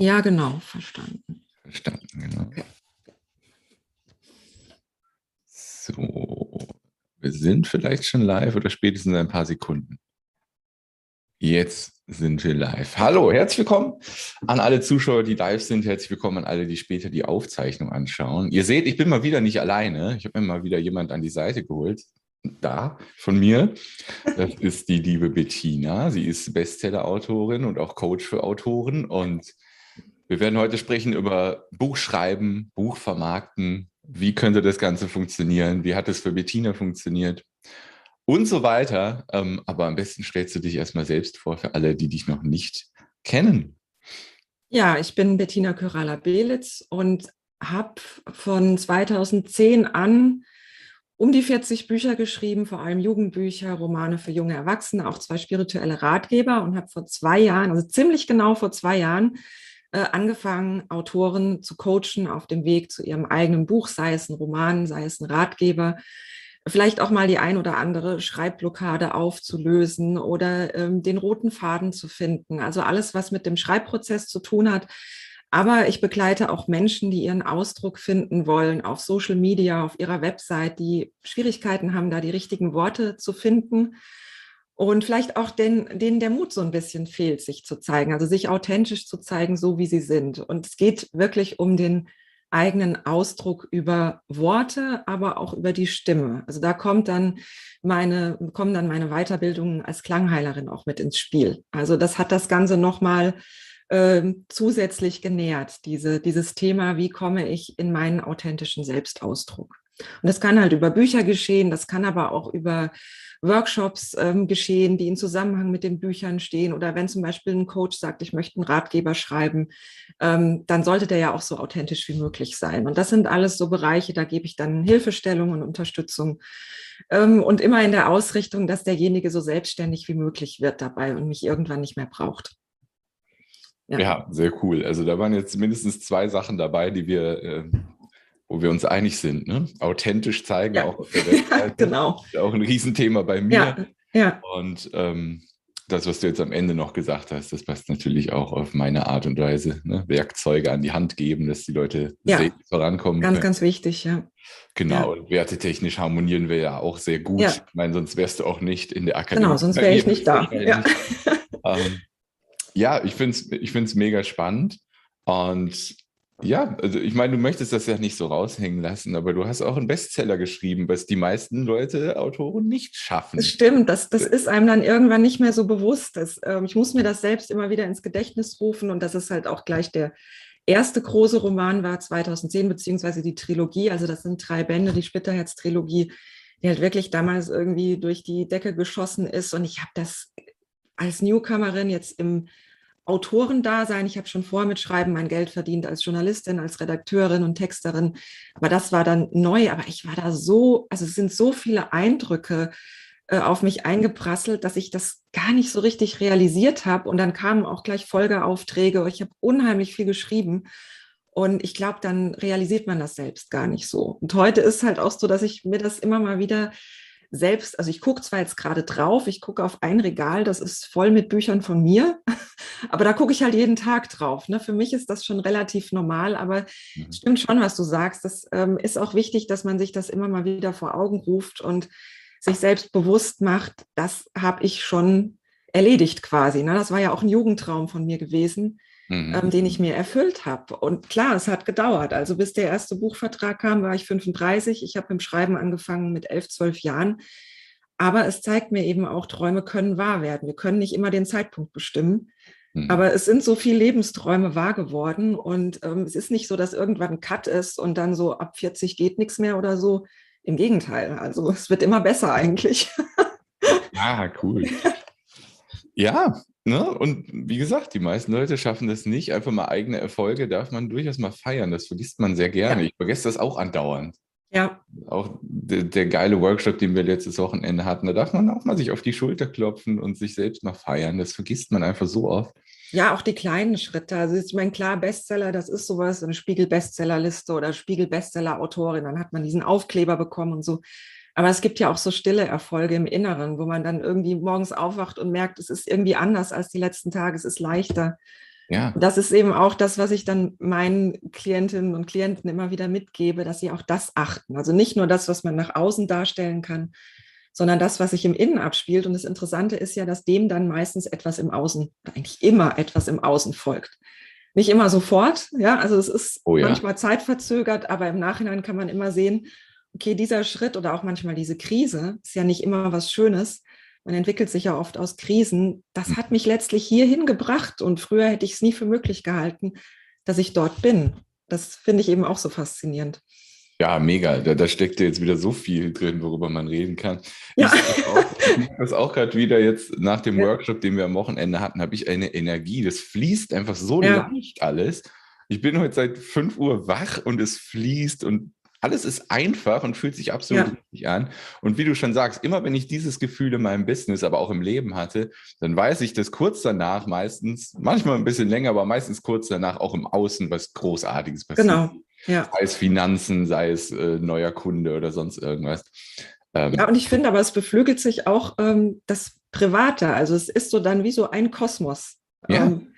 Ja, genau, verstanden. Verstanden, genau. Okay. So, wir sind vielleicht schon live oder spätestens in ein paar Sekunden. Jetzt sind wir live. Hallo, herzlich willkommen an alle Zuschauer, die live sind. Herzlich willkommen an alle, die später die Aufzeichnung anschauen. Ihr seht, ich bin mal wieder nicht alleine. Ich habe mir mal wieder jemand an die Seite geholt. Da von mir. Das ist die liebe Bettina. Sie ist Bestseller-Autorin und auch Coach für Autoren und wir werden heute sprechen über Buchschreiben, Buchvermarkten. Wie könnte das Ganze funktionieren? Wie hat es für Bettina funktioniert? Und so weiter. Ähm, aber am besten stellst du dich erstmal selbst vor für alle, die dich noch nicht kennen. Ja, ich bin Bettina Kyrala-Belitz und habe von 2010 an um die 40 Bücher geschrieben, vor allem Jugendbücher, Romane für junge Erwachsene, auch zwei spirituelle Ratgeber und habe vor zwei Jahren, also ziemlich genau vor zwei Jahren, äh, angefangen, Autoren zu coachen auf dem Weg zu ihrem eigenen Buch, sei es ein Roman, sei es ein Ratgeber, vielleicht auch mal die ein oder andere Schreibblockade aufzulösen oder ähm, den roten Faden zu finden. Also alles, was mit dem Schreibprozess zu tun hat. Aber ich begleite auch Menschen, die ihren Ausdruck finden wollen auf Social Media, auf ihrer Website, die Schwierigkeiten haben, da die richtigen Worte zu finden und vielleicht auch den, denen der Mut so ein bisschen fehlt, sich zu zeigen, also sich authentisch zu zeigen, so wie sie sind. Und es geht wirklich um den eigenen Ausdruck über Worte, aber auch über die Stimme. Also da kommt dann meine, kommen dann meine Weiterbildungen als Klangheilerin auch mit ins Spiel. Also das hat das Ganze nochmal äh, zusätzlich genährt, diese, dieses Thema, wie komme ich in meinen authentischen Selbstausdruck. Und das kann halt über Bücher geschehen, das kann aber auch über Workshops ähm, geschehen, die in Zusammenhang mit den Büchern stehen. Oder wenn zum Beispiel ein Coach sagt, ich möchte einen Ratgeber schreiben, ähm, dann sollte der ja auch so authentisch wie möglich sein. Und das sind alles so Bereiche, da gebe ich dann Hilfestellung und Unterstützung. Ähm, und immer in der Ausrichtung, dass derjenige so selbstständig wie möglich wird dabei und mich irgendwann nicht mehr braucht. Ja. ja, sehr cool. Also da waren jetzt mindestens zwei Sachen dabei, die wir äh, wo wir uns einig sind. Ne? Authentisch zeigen, ja. auch auf der Webseite. genau. Ist auch ein Riesenthema bei mir. Ja. ja. Und ähm, das, was du jetzt am Ende noch gesagt hast, das passt natürlich auch auf meine Art und Weise. Ne? Werkzeuge an die Hand geben, dass die Leute ja. vorankommen. Ganz, können. ganz wichtig, ja. Genau, ja. wertetechnisch harmonieren wir ja auch sehr gut. Ja. Ich meine, sonst wärst du auch nicht in der Akademie. Genau, sonst wäre ich nicht da. Ja, ähm, ja ich finde es ich find's mega spannend. Und ja, also ich meine, du möchtest das ja nicht so raushängen lassen, aber du hast auch einen Bestseller geschrieben, was die meisten Leute, Autoren, nicht schaffen. Das stimmt, das, das ist einem dann irgendwann nicht mehr so bewusst. Das, ähm, ich muss mir das selbst immer wieder ins Gedächtnis rufen und das ist halt auch gleich der erste große Roman war 2010, beziehungsweise die Trilogie, also das sind drei Bände, die Splitterherz-Trilogie, die halt wirklich damals irgendwie durch die Decke geschossen ist und ich habe das als Newcomerin jetzt im Autorendasein. Ich habe schon vor mit Schreiben mein Geld verdient als Journalistin, als Redakteurin und Texterin. Aber das war dann neu. Aber ich war da so, also es sind so viele Eindrücke äh, auf mich eingeprasselt, dass ich das gar nicht so richtig realisiert habe. Und dann kamen auch gleich Folgeaufträge. Ich habe unheimlich viel geschrieben. Und ich glaube, dann realisiert man das selbst gar nicht so. Und heute ist halt auch so, dass ich mir das immer mal wieder selbst, also ich gucke zwar jetzt gerade drauf, ich gucke auf ein Regal, das ist voll mit Büchern von mir, aber da gucke ich halt jeden Tag drauf. Ne? Für mich ist das schon relativ normal, aber mhm. stimmt schon, was du sagst. Das ähm, ist auch wichtig, dass man sich das immer mal wieder vor Augen ruft und sich selbst bewusst macht, das habe ich schon erledigt quasi. Ne? Das war ja auch ein Jugendtraum von mir gewesen, mhm. ähm, den ich mir erfüllt habe. Und klar, es hat gedauert. Also bis der erste Buchvertrag kam, war ich 35. Ich habe mit dem Schreiben angefangen mit elf, zwölf Jahren. Aber es zeigt mir eben auch, Träume können wahr werden. Wir können nicht immer den Zeitpunkt bestimmen. Mhm. Aber es sind so viele Lebensträume wahr geworden. Und ähm, es ist nicht so, dass irgendwann ein Cut ist und dann so ab 40 geht nichts mehr oder so. Im Gegenteil. Also es wird immer besser eigentlich. Ah, cool. Ja, Ne? Und wie gesagt, die meisten Leute schaffen das nicht. Einfach mal eigene Erfolge darf man durchaus mal feiern. Das vergisst man sehr gerne. Ja. Ich vergesse das auch andauernd. Ja. Auch der, der, geile Workshop, den wir letztes Wochenende hatten, da darf man auch mal sich auf die Schulter klopfen und sich selbst mal feiern. Das vergisst man einfach so oft. Ja, auch die kleinen Schritte. Also ich meine, klar, Bestseller, das ist sowas, eine Spiegel-Bestsellerliste oder Spiegel-Bestseller-Autorin. Dann hat man diesen Aufkleber bekommen und so. Aber es gibt ja auch so stille Erfolge im Inneren, wo man dann irgendwie morgens aufwacht und merkt, es ist irgendwie anders als die letzten Tage, es ist leichter. Ja. Das ist eben auch das, was ich dann meinen Klientinnen und Klienten immer wieder mitgebe, dass sie auch das achten. Also nicht nur das, was man nach außen darstellen kann, sondern das, was sich im Innen abspielt. Und das Interessante ist ja, dass dem dann meistens etwas im Außen, eigentlich immer etwas im Außen folgt. Nicht immer sofort, ja, also es ist oh ja. manchmal zeitverzögert, aber im Nachhinein kann man immer sehen, okay, dieser Schritt oder auch manchmal diese Krise ist ja nicht immer was Schönes, man entwickelt sich ja oft aus Krisen, das hat mich letztlich hierhin gebracht und früher hätte ich es nie für möglich gehalten, dass ich dort bin. Das finde ich eben auch so faszinierend. Ja, mega. Da, da steckt ja jetzt wieder so viel drin, worüber man reden kann. Ja. Ich das auch, auch gerade wieder jetzt nach dem. Workshop, den wir am Wochenende hatten, habe ich eine Energie. Das fließt einfach so ja. leicht alles. Ich bin heute seit 5 Uhr wach und es fließt und alles ist einfach und fühlt sich absolut ja. richtig an. Und wie du schon sagst, immer wenn ich dieses Gefühl in meinem Business, aber auch im Leben hatte, dann weiß ich, dass kurz danach meistens, manchmal ein bisschen länger, aber meistens kurz danach auch im Außen was Großartiges passiert. Genau. Ja. Sei es Finanzen, sei es äh, neuer Kunde oder sonst irgendwas. Ähm, ja, und ich finde aber, es beflügelt sich auch ähm, das Private. Also es ist so dann wie so ein Kosmos. Ja. Ähm,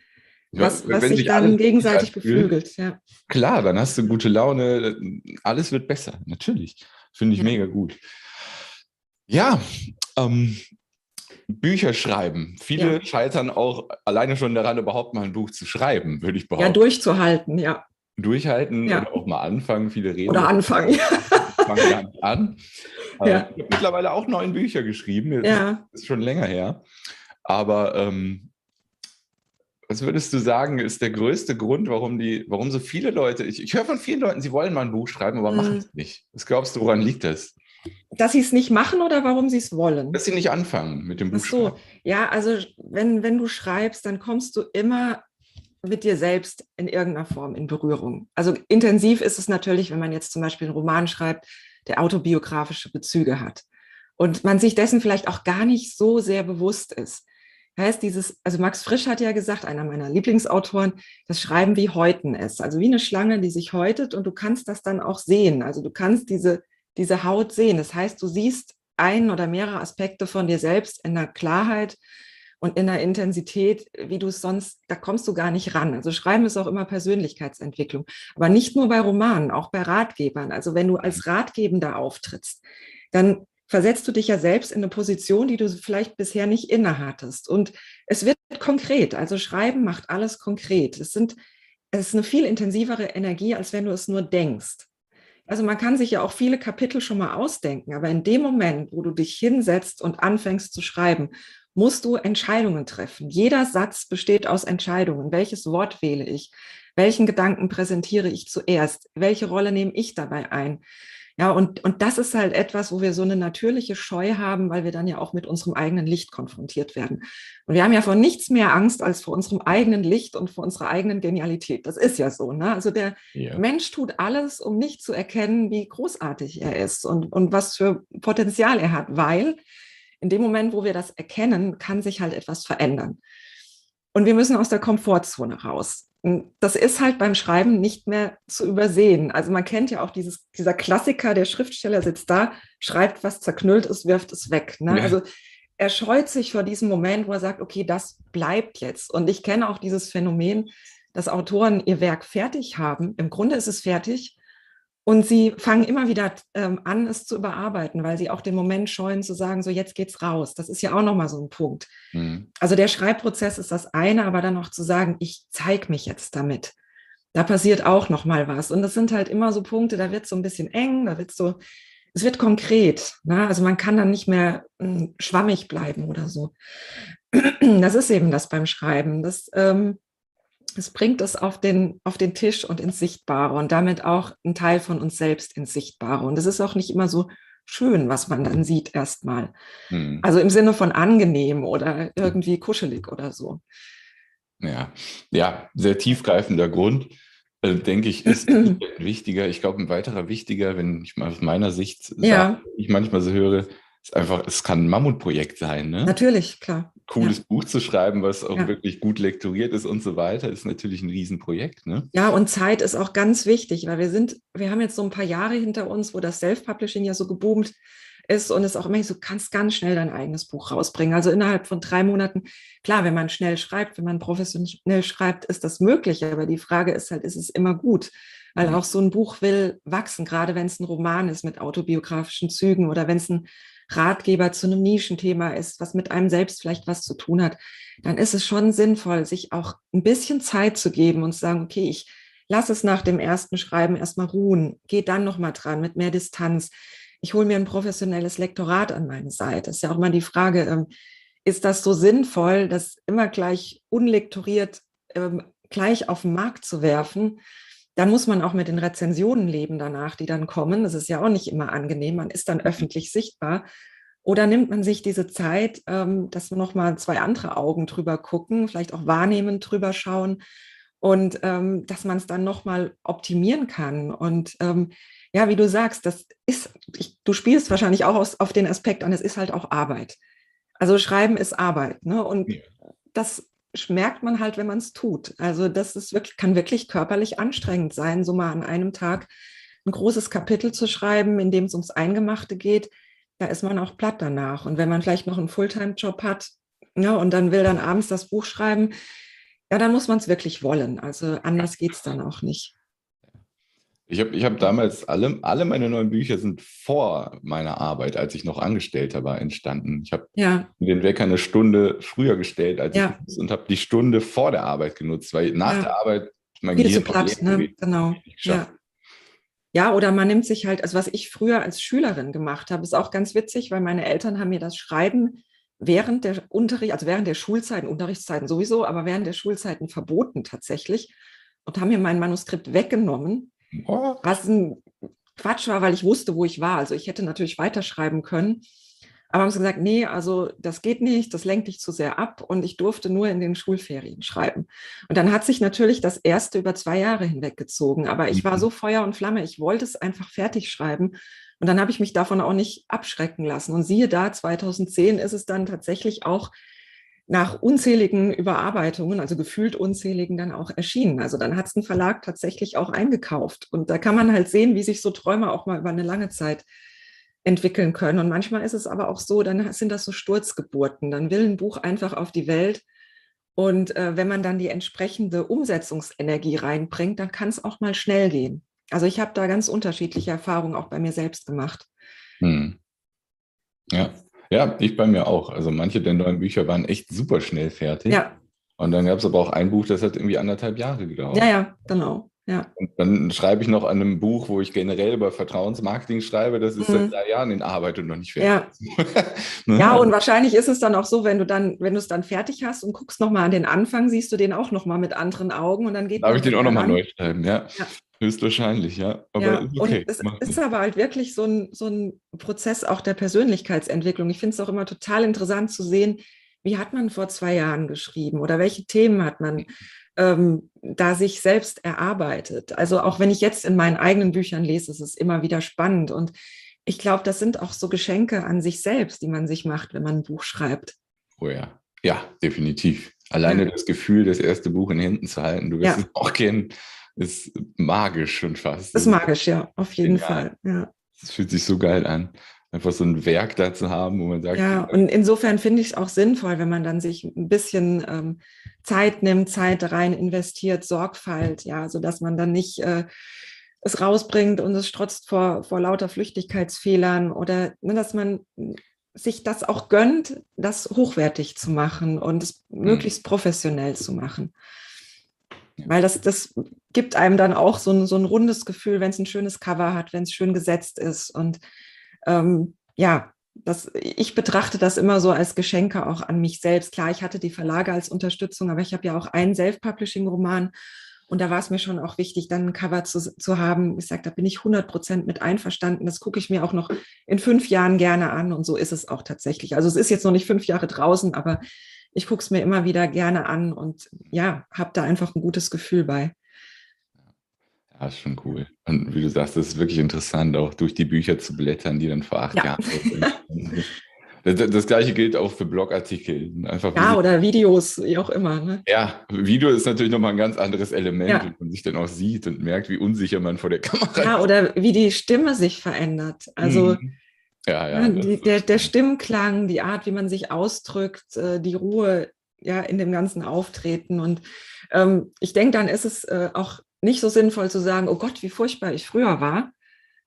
was, was sich dann gegenseitig beflügelt. Ja. Klar, dann hast du gute Laune, alles wird besser, natürlich. Finde ich ja. mega gut. Ja, ähm, Bücher schreiben. Viele ja. scheitern auch alleine schon daran, überhaupt mal ein Buch zu schreiben, würde ich behaupten. Ja, durchzuhalten, ja. Durchhalten ja. oder auch mal anfangen. Viele reden. Oder anfangen. Fangen gar nicht an. Ja. Ich habe mittlerweile auch neun Bücher geschrieben. Ja. Das ist schon länger her. Aber ähm, was würdest du sagen, ist der größte Grund, warum die, warum so viele Leute, ich, ich höre von vielen Leuten, sie wollen mal ein Buch schreiben, aber mhm. machen es nicht. Was glaubst du, woran liegt das? Dass sie es nicht machen oder warum sie es wollen? Dass sie nicht anfangen mit dem Buch. Ach so, ja, also wenn, wenn du schreibst, dann kommst du immer mit dir selbst in irgendeiner Form in Berührung. Also intensiv ist es natürlich, wenn man jetzt zum Beispiel einen Roman schreibt, der autobiografische Bezüge hat und man sich dessen vielleicht auch gar nicht so sehr bewusst ist heißt dieses, also Max Frisch hat ja gesagt, einer meiner Lieblingsautoren, das Schreiben wie Häuten ist. Also wie eine Schlange, die sich häutet und du kannst das dann auch sehen. Also du kannst diese, diese Haut sehen. Das heißt, du siehst einen oder mehrere Aspekte von dir selbst in der Klarheit und in der Intensität, wie du es sonst, da kommst du gar nicht ran. Also Schreiben ist auch immer Persönlichkeitsentwicklung. Aber nicht nur bei Romanen, auch bei Ratgebern. Also wenn du als Ratgebender auftrittst, dann versetzt du dich ja selbst in eine Position, die du vielleicht bisher nicht innehattest. Und es wird konkret. Also Schreiben macht alles konkret. Es sind, es ist eine viel intensivere Energie, als wenn du es nur denkst. Also man kann sich ja auch viele Kapitel schon mal ausdenken, aber in dem Moment, wo du dich hinsetzt und anfängst zu schreiben, musst du Entscheidungen treffen. Jeder Satz besteht aus Entscheidungen. Welches Wort wähle ich? Welchen Gedanken präsentiere ich zuerst? Welche Rolle nehme ich dabei ein? Ja, und, und das ist halt etwas, wo wir so eine natürliche Scheu haben, weil wir dann ja auch mit unserem eigenen Licht konfrontiert werden. Und wir haben ja vor nichts mehr Angst als vor unserem eigenen Licht und vor unserer eigenen Genialität. Das ist ja so. Ne? Also der ja. Mensch tut alles, um nicht zu erkennen, wie großartig er ist und, und was für Potenzial er hat, weil in dem Moment, wo wir das erkennen, kann sich halt etwas verändern. Und wir müssen aus der Komfortzone raus. Das ist halt beim Schreiben nicht mehr zu übersehen. Also man kennt ja auch dieses, dieser Klassiker, der Schriftsteller sitzt da, schreibt was zerknüllt ist, wirft es weg. Ne? Ja. Also er scheut sich vor diesem Moment, wo er sagt, okay, das bleibt jetzt. Und ich kenne auch dieses Phänomen, dass Autoren ihr Werk fertig haben. Im Grunde ist es fertig, und sie fangen immer wieder ähm, an, es zu überarbeiten, weil sie auch den Moment scheuen zu sagen, so jetzt geht's raus. Das ist ja auch nochmal so ein Punkt. Mhm. Also der Schreibprozess ist das eine, aber dann auch zu sagen, ich zeige mich jetzt damit. Da passiert auch nochmal was. Und das sind halt immer so Punkte, da wird so ein bisschen eng, da wird so, es wird konkret. Ne? Also man kann dann nicht mehr äh, schwammig bleiben oder so. Das ist eben das beim Schreiben. Das ähm, es bringt es auf den, auf den Tisch und ins Sichtbare und damit auch ein Teil von uns selbst ins Sichtbare. Und es ist auch nicht immer so schön, was man dann sieht erstmal. Hm. Also im Sinne von angenehm oder irgendwie kuschelig oder so. Ja, ja, sehr tiefgreifender Grund, äh, denke ich, ist wichtiger. Ich glaube, ein weiterer wichtiger, wenn ich mal aus meiner Sicht ja. sage, ich manchmal so höre, ist einfach, es kann ein Mammutprojekt sein. Ne? Natürlich, klar. Cooles ja. Buch zu schreiben, was auch ja. wirklich gut lektoriert ist und so weiter, ist natürlich ein Riesenprojekt. Ne? Ja, und Zeit ist auch ganz wichtig, weil wir sind, wir haben jetzt so ein paar Jahre hinter uns, wo das Self-Publishing ja so geboomt ist und es auch immer so, du kannst ganz schnell dein eigenes Buch rausbringen. Also innerhalb von drei Monaten, klar, wenn man schnell schreibt, wenn man professionell schreibt, ist das möglich. Aber die Frage ist halt, ist es immer gut? Weil mhm. auch so ein Buch will wachsen, gerade wenn es ein Roman ist mit autobiografischen Zügen oder wenn es ein Ratgeber zu einem Nischenthema ist, was mit einem selbst vielleicht was zu tun hat, dann ist es schon sinnvoll, sich auch ein bisschen Zeit zu geben und zu sagen, okay, ich lasse es nach dem ersten Schreiben erstmal ruhen, gehe dann nochmal dran mit mehr Distanz. Ich hole mir ein professionelles Lektorat an meine Seite. Ist ja auch mal die Frage, ähm, ist das so sinnvoll, das immer gleich unlektoriert ähm, gleich auf den Markt zu werfen? Dann muss man auch mit den Rezensionen leben danach, die dann kommen. Das ist ja auch nicht immer angenehm. Man ist dann mhm. öffentlich sichtbar. Oder nimmt man sich diese Zeit, ähm, dass nochmal zwei andere Augen drüber gucken, vielleicht auch wahrnehmend drüber schauen und ähm, dass man es dann nochmal optimieren kann. Und ähm, ja, wie du sagst, das ist, ich, du spielst wahrscheinlich auch aus, auf den Aspekt an, es ist halt auch Arbeit. Also Schreiben ist Arbeit. Ne? Und das merkt man halt, wenn man es tut. Also das ist wirklich, kann wirklich körperlich anstrengend sein, so mal an einem Tag ein großes Kapitel zu schreiben, in dem es ums Eingemachte geht. Da ist man auch platt danach. Und wenn man vielleicht noch einen Fulltime-Job hat ja, und dann will dann abends das Buch schreiben, ja, dann muss man es wirklich wollen. Also anders geht es dann auch nicht. Ich habe ich hab damals alle, alle meine neuen Bücher sind vor meiner Arbeit, als ich noch Angestellter war, entstanden. Ich habe ja. den Wecker eine Stunde früher gestellt als ja. ich und habe die Stunde vor der Arbeit genutzt, weil nach ja. der Arbeit mein Viel zu platt, ne? Genau. Ja. ja, oder man nimmt sich halt, also was ich früher als Schülerin gemacht habe, ist auch ganz witzig, weil meine Eltern haben mir das Schreiben während der Unterricht, also während der Schulzeiten, Unterrichtszeiten sowieso, aber während der Schulzeiten verboten tatsächlich und haben mir mein Manuskript weggenommen Oh. Was ein Quatsch war, weil ich wusste, wo ich war. Also ich hätte natürlich weiterschreiben können. Aber haben sie gesagt, nee, also das geht nicht, das lenkt dich zu sehr ab und ich durfte nur in den Schulferien schreiben. Und dann hat sich natürlich das erste über zwei Jahre hinweggezogen. Aber ich war mhm. so Feuer und Flamme, ich wollte es einfach fertig schreiben. Und dann habe ich mich davon auch nicht abschrecken lassen. Und siehe da, 2010 ist es dann tatsächlich auch nach unzähligen Überarbeitungen, also gefühlt unzähligen, dann auch erschienen. Also dann hat es ein Verlag tatsächlich auch eingekauft. Und da kann man halt sehen, wie sich so Träume auch mal über eine lange Zeit entwickeln können. Und manchmal ist es aber auch so, dann sind das so Sturzgeburten. Dann will ein Buch einfach auf die Welt. Und äh, wenn man dann die entsprechende Umsetzungsenergie reinbringt, dann kann es auch mal schnell gehen. Also ich habe da ganz unterschiedliche Erfahrungen auch bei mir selbst gemacht. Hm. Ja, ja, ich bei mir auch. Also manche der neuen Bücher waren echt super schnell fertig. Ja. Und dann gab es aber auch ein Buch, das hat irgendwie anderthalb Jahre gedauert. Ja, ja, genau. Ja. Und dann schreibe ich noch an einem Buch, wo ich generell über Vertrauensmarketing schreibe, das ist mhm. seit drei Jahren in Arbeit und noch nicht fertig. Ja. ne? ja, und wahrscheinlich ist es dann auch so, wenn du dann, wenn du es dann fertig hast und guckst nochmal an den Anfang, siehst du den auch nochmal mit anderen Augen und dann geht Darf ich den auch nochmal neu schreiben, ja. ja. Höchstwahrscheinlich, ja. Aber ja, okay. Und es ist aber halt wirklich so ein, so ein Prozess auch der Persönlichkeitsentwicklung. Ich finde es auch immer total interessant zu sehen, wie hat man vor zwei Jahren geschrieben oder welche Themen hat man ähm, da sich selbst erarbeitet. Also auch wenn ich jetzt in meinen eigenen Büchern lese, ist es immer wieder spannend. Und ich glaube, das sind auch so Geschenke an sich selbst, die man sich macht, wenn man ein Buch schreibt. Oh ja, ja, definitiv. Alleine ja. das Gefühl, das erste Buch in Händen zu halten, du wirst ja. es auch kennen ist magisch schon fast. Ist magisch, ja, auf jeden Genial. Fall. Ja. Das fühlt sich so geil an, einfach so ein Werk da zu haben, wo man sagt. Ja, und insofern finde ich es auch sinnvoll, wenn man dann sich ein bisschen ähm, Zeit nimmt, Zeit rein investiert, Sorgfalt, ja, sodass man dann nicht äh, es rausbringt und es strotzt vor, vor lauter Flüchtigkeitsfehlern oder ne, dass man sich das auch gönnt, das hochwertig zu machen und es mhm. möglichst professionell zu machen. Weil das, das gibt einem dann auch so ein, so ein rundes Gefühl, wenn es ein schönes Cover hat, wenn es schön gesetzt ist. Und ähm, ja, das, ich betrachte das immer so als Geschenke auch an mich selbst. Klar, ich hatte die Verlage als Unterstützung, aber ich habe ja auch einen Self-Publishing-Roman. Und da war es mir schon auch wichtig, dann ein Cover zu, zu haben. Ich sage, da bin ich 100 Prozent mit einverstanden. Das gucke ich mir auch noch in fünf Jahren gerne an. Und so ist es auch tatsächlich. Also es ist jetzt noch nicht fünf Jahre draußen, aber ich gucke es mir immer wieder gerne an und ja, habe da einfach ein gutes Gefühl bei. Ja, ist schon cool. Und wie du sagst, es ist wirklich interessant, auch durch die Bücher zu blättern, die dann vor acht ja. Jahren sind. Das, das, gleiche gilt auch für Blogartikel. Einfach ja, oder Videos, wie auch immer. Ne? Ja, Video ist natürlich nochmal ein ganz anderes Element, ja. wenn man sich dann auch sieht und merkt, wie unsicher man vor der Kamera ist. Ja, oder wie die Stimme sich verändert. Also mhm Ja, ja. die, der, der Stimmklang, die Art, wie man sich ausdrückt, äh, die Ruhe ja in dem ganzen Auftreten. Und ähm, ich denke, dann ist es äh, auch nicht so sinnvoll zu sagen, oh Gott, wie furchtbar ich früher war,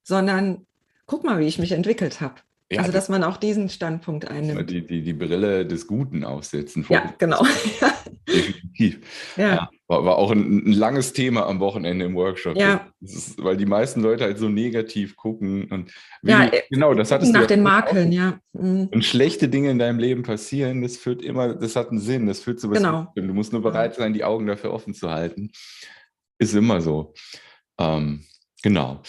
sondern guck mal, wie ich mich entwickelt habe. Ja, also, dass man auch diesen Standpunkt einnimmt. Die, die, die Brille des Guten aufsetzen. Ja, genau. Definitiv. Ja. ja. War, war, auch ein, ein, langes Thema am Wochenende im Workshop. Ja. Ist, weil die meisten Leute halt so negativ gucken. Und ja, du, genau, das hattest nach den Makeln, ja. Mhm. Und schlechte Dinge in deinem Leben passieren, das führt immer, das hat einen Sinn, das führt zu was. Genau. Du musst nur bereit sein, die Augen dafür offen zu halten. Ist immer so. Ähm, genau.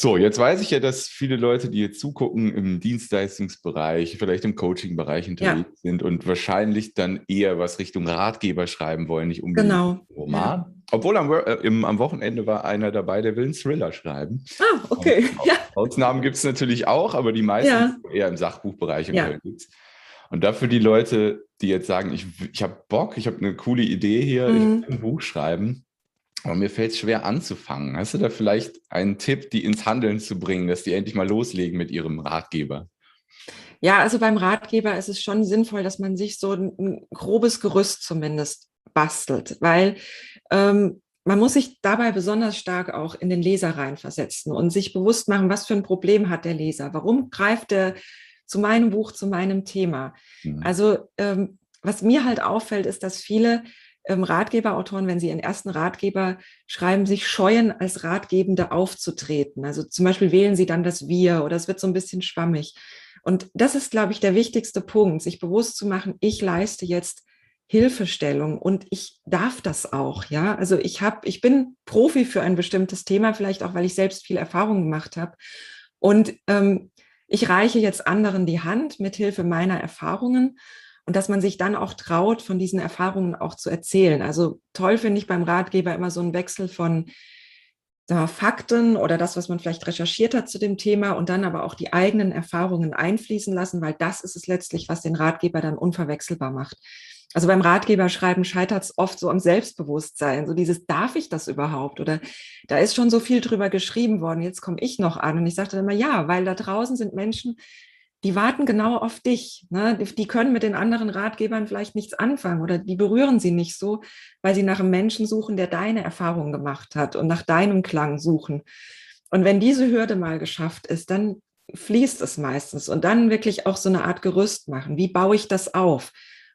So, jetzt weiß ich ja, dass viele Leute, die jetzt zugucken, im Dienstleistungsbereich, vielleicht im Coaching-Bereich unterwegs ja. sind und wahrscheinlich dann eher was Richtung Ratgeber schreiben wollen, nicht unbedingt genau. Roman. Ja. Obwohl am, äh, im, am, Wochenende war einer dabei, der will einen Thriller schreiben. Ah, okay. Ja. Ausnahmen gibt es natürlich auch, aber die meisten ja. eher im Sachbuchbereich unterwegs. Und dafür die Leute, die jetzt sagen, ich, ich habe Bock, ich habe eine coole Idee hier, mhm. ich will ein Buch schreiben aber mir fällt es schwer anzufangen. Hast du da vielleicht einen Tipp, die ins Handeln zu bringen, dass die endlich mal loslegen mit ihrem Ratgeber? Ja, also beim Ratgeber ist es schon sinnvoll, dass man sich so ein, grobes Gerüst zumindest bastelt, weil ähm, man muss sich dabei besonders stark auch in den Leser reinversetzen und sich bewusst machen, was für ein Problem hat der Leser? Warum greift er zu meinem Buch, zu meinem Thema? Mhm. Also ähm, was mir halt auffällt, ist, dass viele ähm, Ratgeberautoren, wenn sie ihren ersten Ratgeber schreiben, sich scheuen, als Ratgebende aufzutreten. Also zum Beispiel wählen sie dann das Wir oder es wird so ein bisschen schwammig. Und das ist, glaube ich, der wichtigste Punkt, sich bewusst zu machen, ich leiste jetzt Hilfestellung und ich darf das auch, ja. Also ich habe, ich bin Profi für ein bestimmtes Thema, vielleicht auch, weil ich selbst viel Erfahrung gemacht habe. Und ähm, ich reiche jetzt anderen die Hand mit Hilfe meiner Erfahrungen und dass man sich dann auch traut, von diesen Erfahrungen auch zu erzählen. Also toll finde ich beim Ratgeber immer so einen Wechsel von da, Fakten oder das, was man vielleicht recherchiert hat zu dem Thema und dann aber auch die eigenen Erfahrungen einfließen lassen, weil das ist es letztlich, was den Ratgeber dann unverwechselbar macht. Also beim Ratgeberschreiben scheitert es oft so am Selbstbewusstsein, so dieses, darf ich das überhaupt? Oder da ist schon so viel drüber geschrieben worden, jetzt komme ich noch an. Und ich sagte immer, ja, weil da draußen sind Menschen, die warten genau auf dich. Ne? Die können mit den anderen Ratgebern vielleicht nichts anfangen oder die berühren sie nicht so, weil sie nach einem Menschen suchen, der deine Erfahrung gemacht hat und nach deinem Klang suchen. Und wenn diese Hürde mal geschafft ist, dann fließt es meistens und dann wirklich auch so eine Art Gerüst machen. Wie baue ich das auf?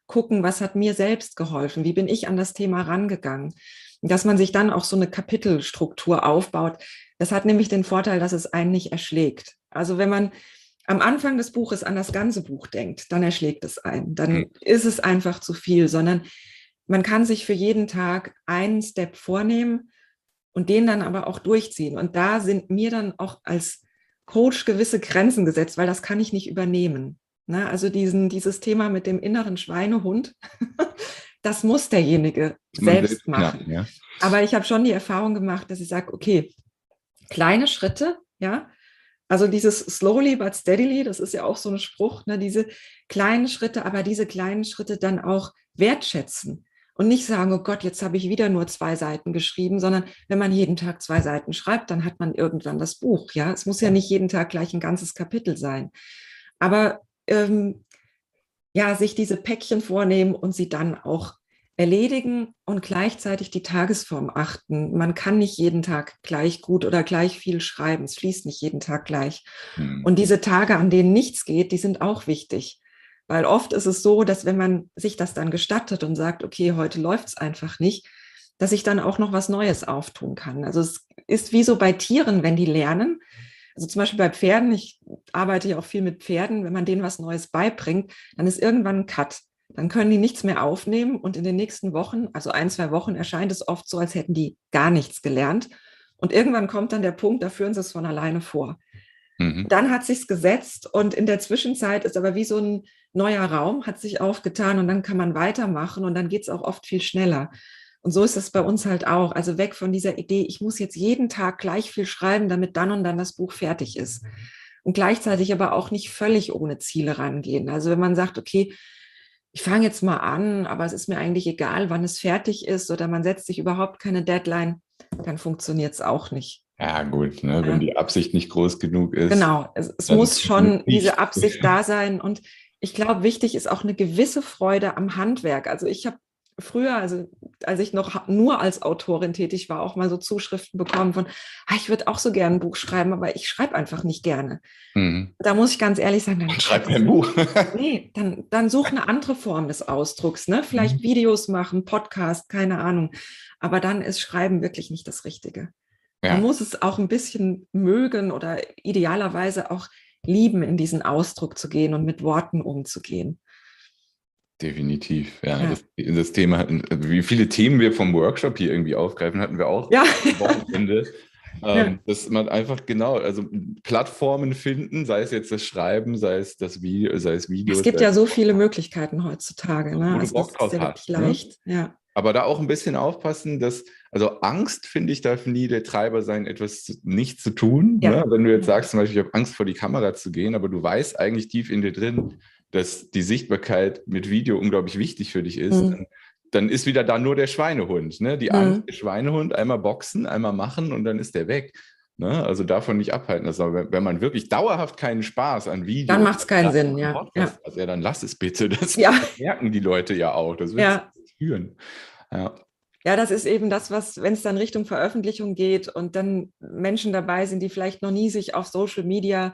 Gucken, was hat mir selbst geholfen? Wie bin ich an das Thema rangegangen? Dass man sich dann auch so eine Kapitelstruktur aufbaut. Das hat nämlich den Vorteil, dass es einen nicht erschlägt. Also wenn man am Anfang des Buches an das ganze Buch denkt, dann erschlägt es einen. Dann mhm. ist es einfach zu viel, sondern man kann sich für jeden Tag einen Step vornehmen und den dann aber auch durchziehen. Und da sind mir dann auch als Coach gewisse Grenzen gesetzt, weil das kann ich nicht übernehmen. Ne? Also diesen, dieses Thema mit dem inneren Schweinehund, das muss derjenige selbst machen. Ja, ja. Aber ich habe schon die Erfahrung gemacht, dass ich sage, okay, kleine Schritte, ja, also dieses slowly but steadily, das ist ja auch so ein Spruch, ne, diese kleinen Schritte, aber diese kleinen Schritte dann auch wertschätzen und nicht sagen, oh Gott, jetzt habe ich wieder nur zwei Seiten geschrieben, sondern wenn man jeden Tag zwei Seiten schreibt, dann hat man irgendwann das Buch. Ja, es muss ja nicht jeden Tag gleich ein ganzes Kapitel sein. Aber ähm, ja, sich diese Päckchen vornehmen und sie dann auch erledigen und gleichzeitig die Tagesform achten. Man kann nicht jeden Tag gleich gut oder gleich viel schreiben. Es fließt nicht jeden Tag gleich. Mhm. Und diese Tage, an denen nichts geht, die sind auch wichtig. Weil oft ist es so, dass wenn man sich das dann gestattet und sagt, okay, heute läuft es einfach nicht, dass ich dann auch noch was Neues auftun kann. Also es ist wie so bei Tieren, wenn die lernen. Also zum Beispiel bei Pferden, ich arbeite ja auch viel mit Pferden, wenn man denen was Neues beibringt, dann ist irgendwann ein Cut dann können die nichts mehr aufnehmen und in den nächsten Wochen, also ein, zwei Wochen, erscheint es oft so, als hätten die gar nichts gelernt. Und irgendwann kommt dann der Punkt, da führen sie es von alleine vor. Mhm. Dann hat sich's gesetzt und in der Zwischenzeit ist aber wie so ein neuer Raum, hat sich aufgetan und dann kann man weitermachen und dann geht es auch oft viel schneller. Und so ist es bei uns halt auch. Also weg von dieser Idee, ich muss jetzt jeden Tag gleich viel schreiben, damit dann und dann das Buch fertig ist. Und gleichzeitig aber auch nicht völlig ohne Ziele rangehen. Also wenn man sagt, okay, ich fange jetzt mal an, aber es ist mir eigentlich egal, wann es fertig ist oder man setzt sich überhaupt keine Deadline, dann funktioniert es auch nicht. Ja, gut, ne? wenn die Absicht nicht groß genug ist. Genau, es, es muss schon diese Absicht da sein. Und ich glaube, wichtig ist auch eine gewisse Freude am Handwerk. Also ich habe früher, also als ich noch nur als Autorin tätig war, auch mal so Zuschriften bekommen von, ah, ich würde auch so gerne ein Buch schreiben, aber ich schreibe einfach nicht gerne. Mhm. Da muss ich ganz ehrlich sagen, dann schreib kein Buch. nee, dann, dann such eine andere Form des Ausdrucks, ne? Vielleicht mhm. Videos machen, Podcast, keine Ahnung. Aber dann ist Schreiben wirklich nicht das Richtige. Ja. Man muss es auch ein bisschen mögen oder idealerweise auch lieben, in diesen Ausdruck zu gehen und mit Worten umzugehen. Definitiv, ja. ja. Das, das, Thema, wie viele Themen wir vom Workshop hier irgendwie aufgreifen, hatten wir auch ja. am Wochenende. ähm. Dass man einfach genau, also Plattformen finden, sei es jetzt das Schreiben, sei es das Video, sei es Videos. Es gibt ja so viele Möglichkeiten heutzutage. Ne? Also das ist ja hast, ne? leicht. Ne? Ja. Aber da auch ein bisschen aufpassen, dass, also Angst, finde ich, darf nie der Treiber sein, etwas nicht zu tun. Ja. Ne? Wenn du jetzt sagst, zum Beispiel, ich habe Angst vor die Kamera zu gehen, aber du weißt eigentlich tief in dir drin, dass die Sichtbarkeit mit Video unglaublich wichtig für dich ist, mhm. dann, dann, ist wieder da nur der Schweinehund. Ne? Die mhm. Angst, der Schweinehund, einmal boxen, einmal machen und dann ist der weg. Ne? Also davon nicht abhalten. Also wenn man wirklich dauerhaft keinen Spaß an Video dann macht es keinen Sinn, ja. Podcast, ja. Also ja. Dann lass es bitte. Das ja. merken die Leute ja auch. Das wird ja. führen. Ja. Ja, das ist eben das, was, wenn es dann Richtung Veröffentlichung geht und dann Menschen dabei sind, die vielleicht noch nie sich auf Social Media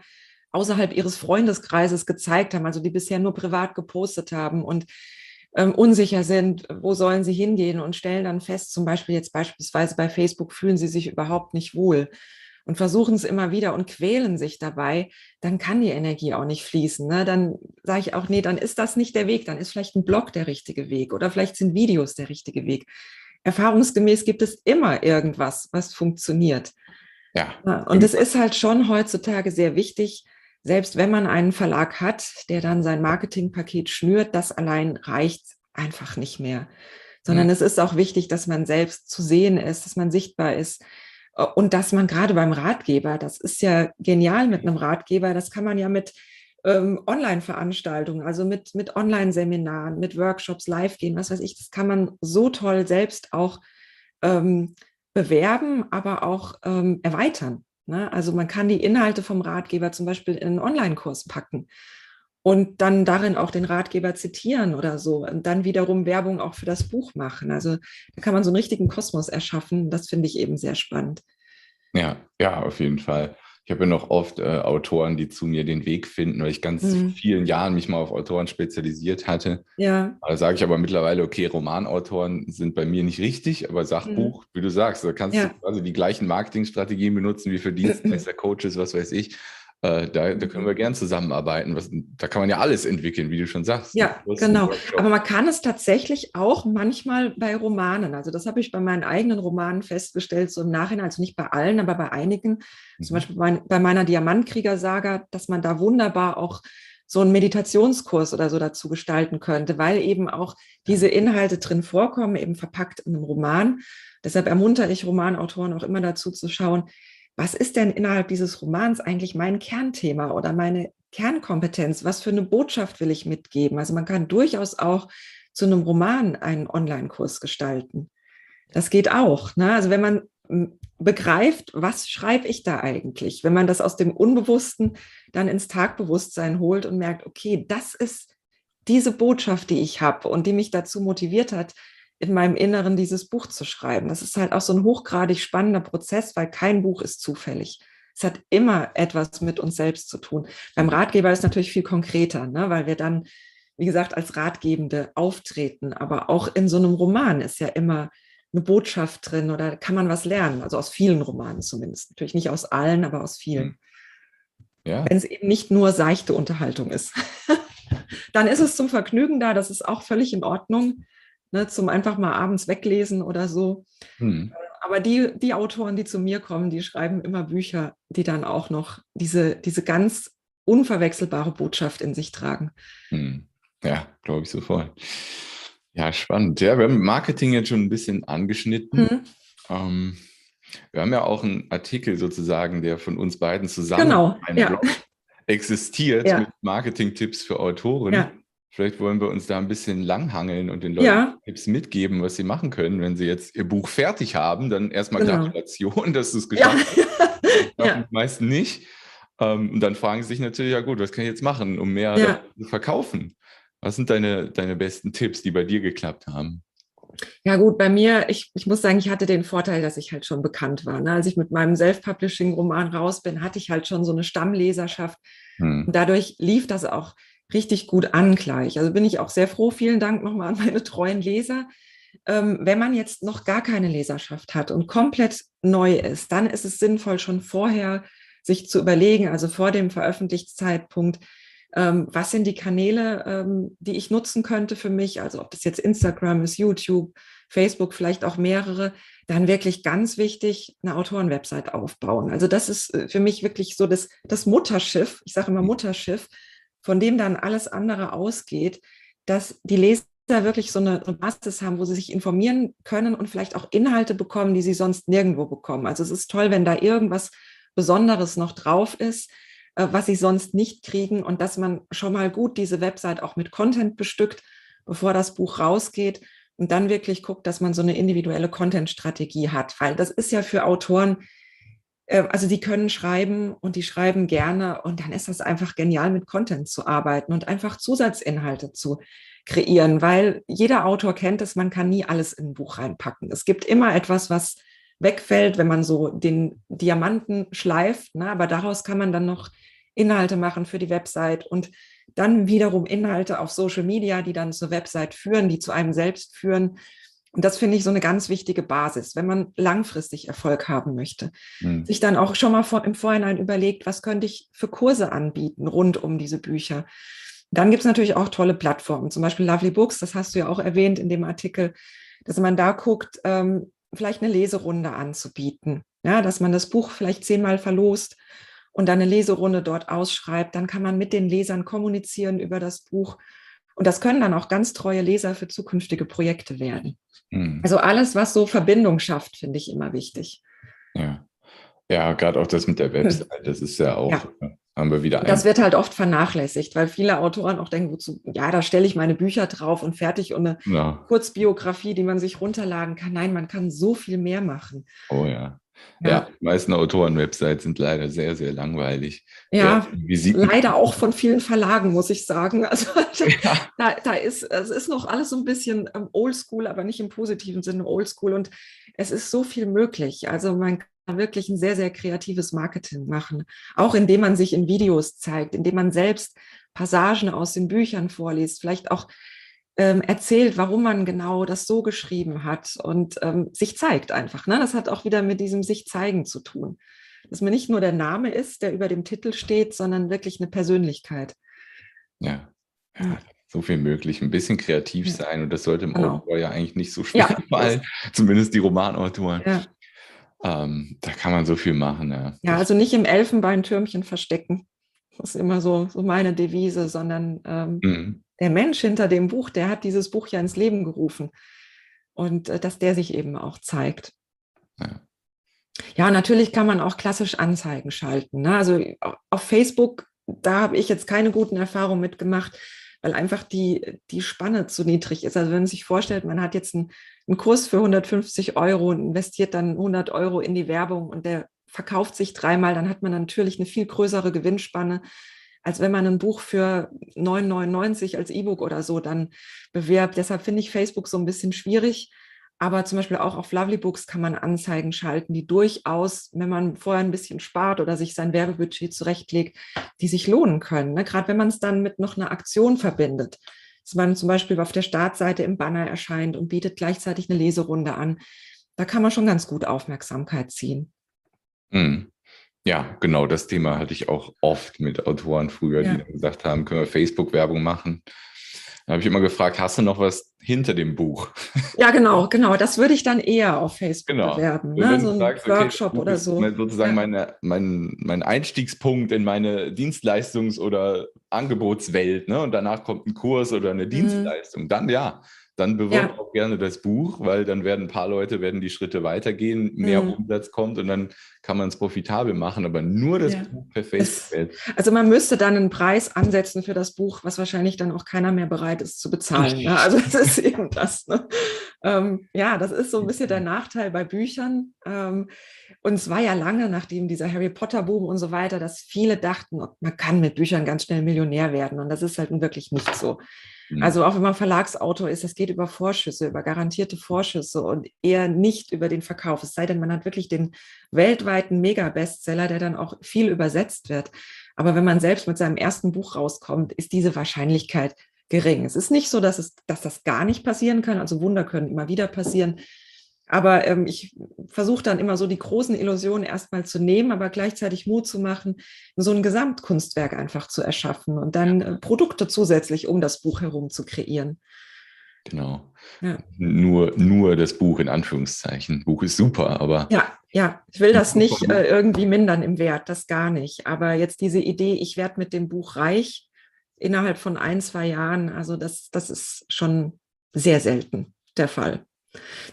außerhalb ihres Freundeskreises gezeigt haben, also die bisher nur privat gepostet haben und ähm, unsicher sind, wo sollen sie hingehen und stellen dann fest, zum Beispiel jetzt beispielsweise bei Facebook fühlen sie sich überhaupt nicht wohl und versuchen es immer wieder und quälen sich dabei, dann kann die Energie auch nicht fließen. Ne? Dann sage ich auch, nee, dann ist das nicht der Weg, dann ist vielleicht ein Blog der richtige Weg oder vielleicht sind Videos der richtige Weg. Erfahrungsgemäß gibt es immer irgendwas, was funktioniert. Ja. Und es ist halt schon heutzutage sehr wichtig, selbst wenn man einen Verlag hat, der dann sein Marketingpaket schnürt, das allein reicht einfach nicht mehr. Sondern ja. es ist auch wichtig, dass man selbst zu sehen ist, dass man sichtbar ist äh, und dass man gerade beim Ratgeber, das ist ja genial mit einem Ratgeber, das kann man ja mit ähm, Online-Veranstaltungen, also mit, mit Online-Seminaren, mit Workshops live gehen, was weiß ich, das kann man so toll selbst auch ähm, bewerben, aber auch ähm, erweitern. Ne? Also man kann die Inhalte vom Ratgeber zum Beispiel in einen Online-Kurs packen und dann darin auch den Ratgeber zitieren oder so und dann wiederum Werbung auch für das Buch machen. Also da kann man so einen richtigen Kosmos erschaffen. Das finde ich eben sehr spannend. Ja, ja, auf jeden Fall. Ich habe ja noch oft äh, Autoren, die zu mir den Weg finden, weil ich ganz mhm. vielen Jahren mich mal auf Autoren spezialisiert hatte. Ja. Da sage ich aber mittlerweile, okay, Romanautoren sind bei mir nicht richtig, aber Sachbuch, mhm. wie du sagst, da kannst ja. du also die gleichen Marketingstrategien benutzen wie für Dienstleister, Coaches, was weiß ich. Äh, da, da, können wir gern zusammenarbeiten. Was, da kann man ja alles entwickeln, wie du schon sagst. Ja, genau. Aber man kann es tatsächlich auch manchmal bei Romanen. Also das habe ich bei meinen eigenen Romanen festgestellt, so im Nachhinein, also nicht bei allen, aber bei einigen. Mhm. Zum Beispiel bei, bei meiner Diamantkrieger-Saga, dass man da wunderbar auch so einen Meditationskurs oder so dazu gestalten könnte, weil eben auch diese Inhalte drin vorkommen, eben verpackt in einem Roman. Deshalb ermuntere ich Romanautoren auch immer dazu zu schauen, was ist denn innerhalb dieses Romans eigentlich mein Kernthema oder meine Kernkompetenz? Was für eine Botschaft will ich mitgeben? Also man kann durchaus auch zu einem Roman einen Online-Kurs gestalten. Das geht auch. Ne? Also wenn man begreift, was schreibe ich da eigentlich? Wenn man das aus dem Unbewussten dann ins Tagbewusstsein holt und merkt, okay, das ist diese Botschaft, die ich habe und die mich dazu motiviert hat, in meinem Inneren dieses Buch zu schreiben. Das ist halt auch so ein hochgradig spannender Prozess, weil kein Buch ist zufällig. Es hat immer etwas mit uns selbst zu tun. Beim Ratgeber ist es natürlich viel konkreter, ne? weil wir dann, wie gesagt, als Ratgebende auftreten. Aber auch in so einem Roman ist ja immer eine Botschaft drin oder kann man was lernen. Also aus vielen Romanen zumindest. Natürlich nicht aus allen, aber aus vielen. Hm. Ja. Wenn es eben nicht nur seichte Unterhaltung ist. dann ist es zum Vergnügen da. Das ist auch völlig in Ordnung ne, zum einfach mal abends weglesen oder so. Hm. Aber die, die Autoren, die zu mir kommen, die schreiben immer Bücher, die dann auch noch diese, diese ganz unverwechselbare Botschaft in sich tragen. Hm. Ja, glaube ich sofort. Ja, spannend. Ja, wir haben Marketing jetzt schon ein bisschen angeschnitten. Hm. Ähm, wir haben ja auch einen Artikel sozusagen, der von uns beiden zusammen genau, ja. Existiert ja. mit Marketing-Tipps für Autoren. Ja. Vielleicht wollen wir uns da ein bisschen langhangeln und den Leuten ja. Tipps mitgeben, was sie machen können, wenn sie jetzt ihr Buch fertig haben. Dann erstmal genau. Gratulation, dass du es geschafft ja. hast. ja. Die meisten nicht. Ähm, und dann fragen sie sich natürlich, ja gut, was kann ich jetzt machen, um mehr ja. zu verkaufen? Was sind deine, deine besten Tipps, die bei dir geklappt haben? Ja gut, bei mir, ich, ich muss sagen, ich hatte den Vorteil, dass ich halt schon bekannt war. Ne? Als ich mit meinem Self-Publishing-Roman raus bin, hatte ich halt schon so eine Stammleserschaft. Hm. Und dadurch lief das auch richtig gut an gleich. Also bin ich auch sehr froh. Vielen Dank nochmal an meine treuen Leser. Ähm, wenn man jetzt noch gar keine Leserschaft hat und komplett neu ist, dann ist es sinnvoll, schon vorher sich zu überlegen, also vor dem Veröffentlichungszeitpunkt, ähm, was sind die Kanäle, ähm, die ich nutzen könnte für mich, also ob das jetzt Instagram ist, YouTube, Facebook, vielleicht auch mehrere, dann wirklich ganz wichtig, eine Autorenwebsite aufbauen. Also das ist äh, für mich wirklich so das, das Mutterschiff, ich sage immer Mutterschiff, von dem dann alles andere ausgeht, dass die Leser wirklich so eine, Basis haben, wo sie sich informieren können und vielleicht auch Inhalte bekommen, die sie sonst nirgendwo bekommen. Also es ist toll, wenn da irgendwas Besonderes noch drauf ist, äh, was sie sonst nicht kriegen und dass man schon mal gut diese Website auch mit Content bestückt, bevor das Buch rausgeht und dann wirklich guckt, dass man so eine individuelle Content-Strategie hat, weil das ist ja für Autoren also die können schreiben und die schreiben gerne und dann ist das einfach genial, mit Content zu arbeiten und einfach Zusatzinhalte zu kreieren, weil jeder Autor kennt es, man kann nie alles in ein Buch reinpacken. Es gibt immer etwas, was wegfällt, wenn man so den Diamanten schleift, ne? aber daraus kann man dann noch Inhalte machen für die Website und dann wiederum Inhalte auf Social Media, die dann zur Website führen, die zu einem selbst führen. Und das finde ich so eine ganz wichtige Basis, wenn man langfristig Erfolg haben möchte. Mhm. Sich dann auch schon mal vor, im Vorhinein überlegt, was könnte ich für Kurse anbieten rund um diese Bücher. Dann gibt es natürlich auch tolle Plattformen, zum Beispiel Lovely Books, das hast du ja auch erwähnt in dem Artikel, dass man da guckt, ähm, vielleicht eine Leserunde anzubieten. Ja, dass man das Buch vielleicht zehnmal verlost und dann eine Leserunde dort ausschreibt. Dann kann man mit den Lesern kommunizieren über das Buch und das können dann auch ganz treue Leser für zukünftige Projekte werden. Mhm. Also alles, was so Verbindung schafft, finde ich immer wichtig. Ja, ja gerade auch das mit der Website, das ist ja auch, ja. Äh, haben wir wieder. Das wird halt oft vernachlässigt, weil viele Autoren auch denken, wozu, ja, da stelle ich meine Bücher drauf und fertig und eine ja. Kurzbiografie, die man sich runterladen kann. Nein, man kann so viel mehr machen. Oh ja. Ja, ja die meisten Autoren-Websites sind leider sehr, sehr langweilig. Ja, ja leider auch von vielen Verlagen, muss ich sagen. Also ja. da, da ist, es ist noch alles so ein bisschen ähm, oldschool, aber nicht im positiven Sinne oldschool. Und es ist so viel möglich. Also man kann wirklich ein sehr, sehr kreatives Marketing machen. Auch indem man sich in Videos zeigt, indem man selbst Passagen aus den Büchern vorliest, vielleicht auch ähm, erzählt, warum man genau das so geschrieben hat und ähm, sich zeigt einfach. Ne? Das hat auch wieder mit diesem sich zeigen zu tun. Dass man nicht nur der Name ist, der über dem Titel steht, sondern wirklich eine Persönlichkeit. Ja, ja so viel möglich. Ein bisschen kreativ ja. sein und das sollte im genau. Autor ja eigentlich nicht so schwer ja, fallen, zumindest die Romanautoren. Ja. Ähm, da kann man so viel machen. Ja, ja also nicht im Elfenbeintürmchen verstecken. Das ist immer so, so meine Devise, sondern ähm, mhm der Mensch hinter dem Buch, der hat dieses Buch ja ins Leben gerufen. Und äh, dass der sich eben auch zeigt. Ja. ja. natürlich kann man auch klassisch Anzeigen schalten. Ne? Also auf Facebook, da habe ich jetzt keine guten Erfahrungen mitgemacht, weil einfach die, die Spanne zu niedrig ist. Also wenn man sich vorstellt, man hat jetzt einen, einen Kurs für 150 Euro und investiert dann 100 Euro in die Werbung und der verkauft sich dreimal, dann hat man natürlich eine viel größere Gewinnspanne, als wenn man ein Buch für 9,99 als E-Book oder so dann bewerbt. Deshalb finde ich Facebook so ein bisschen schwierig. Aber zum Beispiel auch auf Lovely Books kann man Anzeigen schalten, die durchaus, wenn man vorher ein bisschen spart oder sich sein Werbebudget zurechtlegt, die sich lohnen können. Ne? Gerade wenn man es dann mit noch einer Aktion verbindet. Dass man zum Beispiel auf der Startseite im Banner erscheint und bietet gleichzeitig eine Leserunde an. Da kann man schon ganz gut Aufmerksamkeit ziehen. Mhm. Ja, genau, das Thema hatte ich auch oft mit Autoren früher, ja. die gesagt haben, können wir Facebook-Werbung machen. Da habe ich immer gefragt, hast du noch was hinter dem Buch? Ja, genau, genau. Das würde ich dann eher auf Facebook genau. bewerben. Ne? So ein sagst, Workshop okay, oder so. Sozusagen ja. meine, mein, mein Einstiegspunkt in meine Dienstleistungs- oder Angebotswelt. Ne? Und danach kommt ein Kurs oder eine mhm. Dienstleistung. Mhm. Dann ja, dann bewirb ja. auch gerne das Buch, weil dann werden ein paar Leute werden die Schritte weitergehen, mehr mhm. Umsatz kommt und dann kann man es profitabel machen, aber nur das ja. Buch per Facebook. Also man müsste dann einen Preis ansetzen für das Buch, was wahrscheinlich dann auch keiner mehr bereit ist zu bezahlen. Ne? Also das ist eben das. Ne? Ähm, ja, das ist so ein bisschen der Nachteil bei Büchern. Ähm, und es war ja lange, nachdem dieser Harry Potter-Boom und so weiter, dass viele dachten, man kann mit Büchern ganz schnell Millionär werden. Und das ist halt wirklich nicht so. Mhm. Also auch wenn man Verlagsautor ist, das geht über Vorschüsse, über garantierte Vorschüsse und eher nicht über den Verkauf. Es sei denn, man hat wirklich den weltweiten Mega-Bestseller, der dann auch viel übersetzt wird. Aber wenn man selbst mit seinem ersten Buch rauskommt, ist diese Wahrscheinlichkeit gering. Es ist nicht so, dass, es, dass das gar nicht passieren kann. Also Wunder können immer wieder passieren. Aber ähm, ich versuche dann immer so die großen Illusionen erstmal zu nehmen, aber gleichzeitig Mut zu machen, so ein Gesamtkunstwerk einfach zu erschaffen und dann äh, Produkte zusätzlich um das Buch herum zu kreieren. Genau. Ja. Nur, nur das Buch in Anführungszeichen. Buch ist super, aber. Ja, ja, ich will das nicht äh, irgendwie mindern im Wert, das gar nicht. Aber jetzt diese Idee, ich werde mit dem Buch reich innerhalb von ein, zwei Jahren, also das, das ist schon sehr selten der Fall.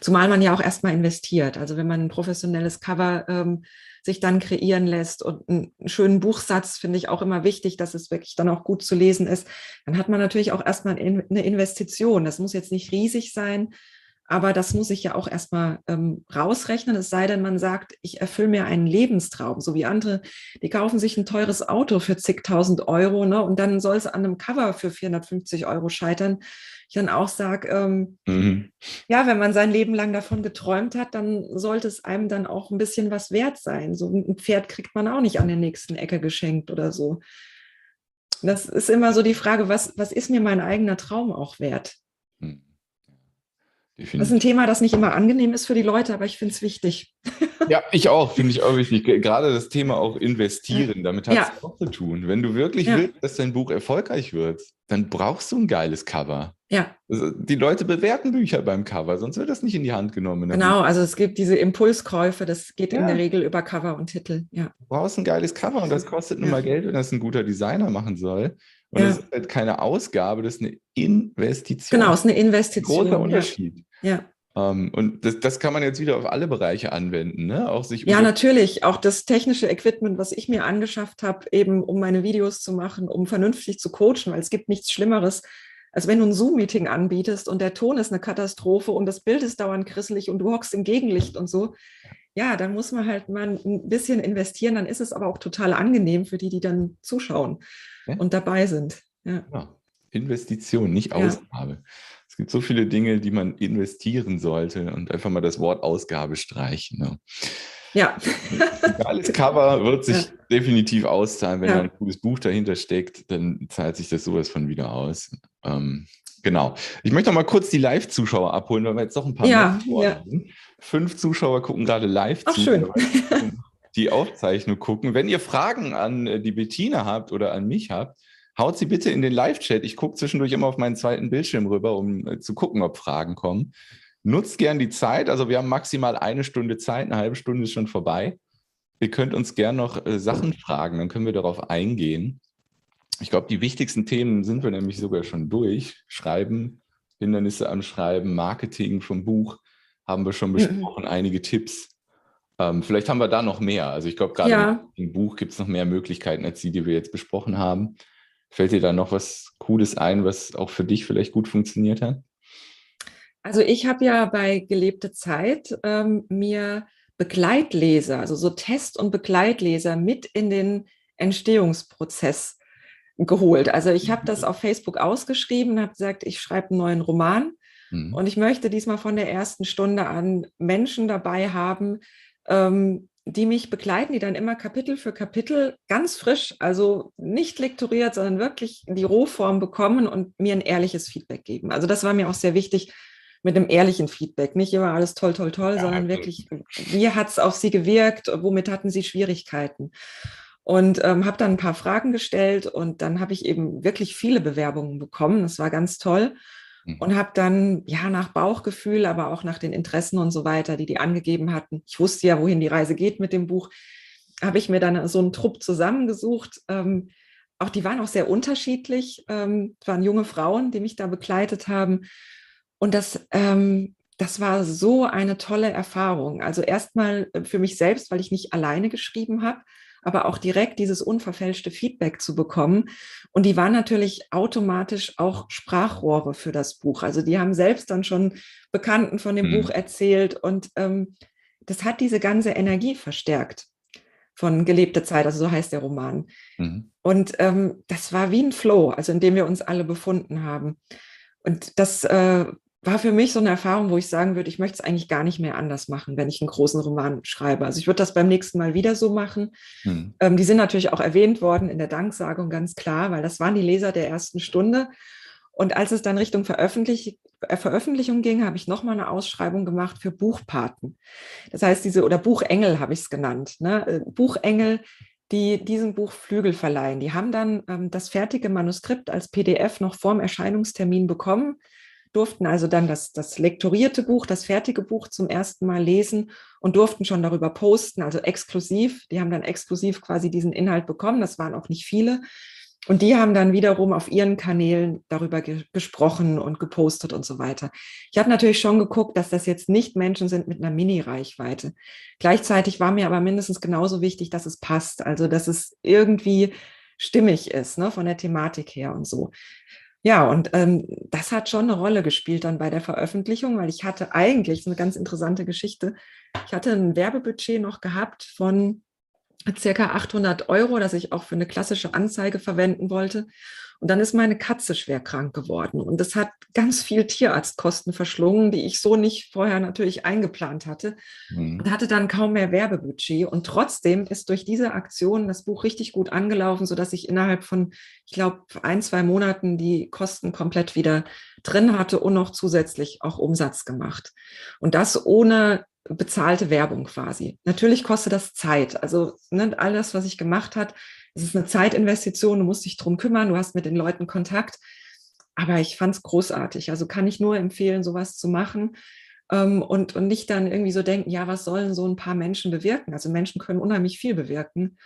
Zumal man ja auch erstmal investiert. Also wenn man ein professionelles Cover ähm, sich dann kreieren lässt und einen schönen Buchsatz finde ich auch immer wichtig, dass es wirklich dann auch gut zu lesen ist, dann hat man natürlich auch erstmal eine Investition. Das muss jetzt nicht riesig sein, aber das muss ich ja auch erstmal ähm, rausrechnen, es sei denn, man sagt, ich erfülle mir einen Lebenstraum, so wie andere, die kaufen sich ein teures Auto für zigtausend Euro ne, und dann soll es an einem Cover für 450 Euro scheitern. Ich dann auch sage, ähm, mhm. ja, wenn man sein Leben lang davon geträumt hat, dann sollte es einem dann auch ein bisschen was wert sein. So ein Pferd kriegt man auch nicht an der nächsten Ecke geschenkt oder so. Das ist immer so die Frage, was, was ist mir mein eigener Traum auch wert? Definitiv. Das ist ein Thema, das nicht immer angenehm ist für die Leute, aber ich finde es wichtig. Ja, ich auch, finde ich auch wichtig. Gerade das Thema auch investieren, damit hat es ja. auch zu tun. Wenn du wirklich ja. willst, dass dein Buch erfolgreich wird, dann brauchst du ein geiles Cover. Ja. Also die Leute bewerten Bücher beim Cover, sonst wird das nicht in die Hand genommen. Genau, also es gibt diese Impulskäufe, das geht ja. in der Regel über Cover und Titel. Ja. Du brauchst ein geiles Cover und das kostet nun mal Geld, wenn das ein guter Designer machen soll. Und ja. das ist halt keine Ausgabe, das ist eine Investition. Genau, es ist eine Investition. Großer Unterschied. Ja. Um, ähm, und das, das kann man jetzt wieder auf alle Bereiche anwenden, ne? Auch sich ja, natürlich. Auch das technische Equipment, was ich mir angeschafft habe, eben um meine Videos zu machen, um vernünftig zu coachen, weil es gibt nichts Schlimmeres, als wenn du ein Zoom-Meeting anbietest und der Ton ist eine Katastrophe und das Bild ist dauernd krisselig und du hockst im Gegenlicht und so. Ja, dann muss man halt mal ein bisschen investieren, dann ist es aber auch total angenehm für die, die dann zuschauen ja. und dabei sind. Ja. ja. Investition, nicht Ausgabe. Es gibt so viele Dinge, die man investieren sollte und einfach mal das Wort Ausgabe streichen. Ne? Ja. Ein geiles Cover wird sich definitiv auszahlen. Wenn da ein gutes Buch dahinter steckt, dann zahlt sich das sowas von wieder aus. Ähm, genau. Ich möchte noch mal kurz die Live-Zuschauer abholen, weil wir jetzt noch ein paar ja, ja. Fünf Zuschauer gucken gerade live Ach, zu. Schön. Die Aufzeichnung gucken. Wenn ihr Fragen an äh, die Bettina habt oder an mich habt, haut sie bitte in den Live-Chat. Ich gucke zwischendurch immer auf meinen zweiten Bildschirm rüber, um äh, zu gucken, ob Fragen kommen. Nutzt gern die Zeit. Also wir haben maximal eine Stunde Zeit, eine halbe Stunde ist schon vorbei. Ihr könnt uns gern noch äh, Sachen fragen, dann können wir darauf eingehen. Ich glaube, die wichtigsten Themen sind wir nämlich sogar schon durch. Schreiben, Hindernisse am Schreiben, Marketing vom Buch haben wir schon mhm. besprochen, einige Tipps. Ähm, vielleicht haben wir da noch mehr. Also ich glaube, gerade ja. im Buch gibt es noch mehr Möglichkeiten als die, die wir jetzt besprochen haben. Fällt dir da noch was Cooles ein, was auch für dich vielleicht gut funktioniert hat? Also ich habe ja bei gelebte Zeit ähm, mir Begleitleser, also so Test- und Begleitleser mit in den Entstehungsprozess geholt. Also ich habe das mhm. auf Facebook ausgeschrieben, habe gesagt, ich schreibe einen neuen Roman mhm. und ich möchte diesmal von der ersten Stunde an Menschen dabei haben, ähm, die mich begleiten, die dann immer Kapitel für Kapitel ganz frisch, also nicht lektoriert, sondern wirklich die Rohform bekommen und mir ein ehrliches Feedback geben. Also das war mir auch sehr wichtig mit einem ehrlichen Feedback. Nicht immer alles toll, toll, toll, ja, sondern wirklich, wie hat es auf Sie gewirkt, womit hatten Sie Schwierigkeiten? Und ähm, habe dann ein paar Fragen gestellt und dann habe ich eben wirklich viele Bewerbungen bekommen. Das war ganz toll. Und habe dann ja nach Bauchgefühl, aber auch nach den Interessen und so weiter, die die angegeben hatten. Ich wusste ja, wohin die Reise geht mit dem Buch. Habe ich mir dann so einen Trupp zusammengesucht. Ähm, auch die waren auch sehr unterschiedlich. Ähm, waren junge Frauen, die mich da begleitet haben. Und das, ähm, das war so eine tolle Erfahrung. Also erstmal äh, für mich selbst, weil ich nicht alleine geschrieben habe, aber auch direkt dieses unverfälschte Feedback zu bekommen. Und die waren natürlich automatisch auch Sprachrohre für das Buch. Also die haben selbst dann schon Bekannten von dem mhm. Buch erzählt und ähm, das hat diese ganze Energie verstärkt von gelebte Zeit, also so heißt der Roman. Mhm. Und ähm, das war wie ein Flow, also in dem wir uns alle befunden haben. Und das äh, war für mich so eine Erfahrung, wo ich sagen würde, ich möchte es eigentlich gar nicht mehr anders machen, wenn ich einen großen Roman schreibe. Also ich würde das beim nächsten Mal wieder so machen. Mhm. Ähm, die sind natürlich auch erwähnt worden in der Danksagung, ganz klar, weil das waren die Leser der ersten Stunde. Und als es dann Richtung Veröffentlich äh, Veröffentlichung ging, habe ich nochmal eine Ausschreibung gemacht für Buchpaten. Das heißt, diese, oder Buchengel habe ich es genannt. Ne? Äh, Buchengel, die diesem Buch Flügel verleihen. Die haben dann ähm, das fertige Manuskript als PDF noch vorm Erscheinungstermin bekommen, durften also dann das, das lektorierte Buch, das fertige Buch zum ersten Mal lesen und durften schon darüber posten, also exklusiv. Die haben dann exklusiv quasi diesen Inhalt bekommen. Das waren auch nicht viele. Und die haben dann wiederum auf ihren Kanälen darüber ge gesprochen und gepostet und so weiter. Ich habe natürlich schon geguckt, dass das jetzt nicht Menschen sind mit einer Mini-Reichweite. Gleichzeitig war mir aber mindestens genauso wichtig, dass es passt, also dass es irgendwie stimmig ist, ne, von der Thematik her und so. Ja, und ähm, das hat schon eine Rolle gespielt dann bei der Veröffentlichung, weil ich hatte eigentlich, eine ganz interessante Geschichte, ich hatte ein Werbebudget noch gehabt von circa 800 Euro, das ich auch für eine klassische Anzeige verwenden wollte. Und dann ist meine Katze schwer krank geworden. Und das hat ganz viel Tierarztkosten verschlungen, die ich so nicht vorher natürlich eingeplant hatte. Mhm. Und hatte dann kaum mehr Werbebudget. Und trotzdem ist durch diese Aktion das Buch richtig gut angelaufen, sodass ich innerhalb von, ich glaube, ein, zwei Monaten die Kosten komplett wieder drin hatte und noch zusätzlich auch Umsatz gemacht. Und das ohne bezahlte Werbung quasi. Natürlich kostet das Zeit. Also ne, alles, was ich gemacht hat, es ist eine Zeitinvestition, du musst dich drum kümmern, du hast mit den Leuten Kontakt. Aber ich fand es großartig. Also kann ich nur empfehlen, sowas zu machen. Ähm, und, und nicht dann irgendwie so denken, ja, was sollen so ein paar Menschen bewirken? Also Menschen können unheimlich viel bewirken.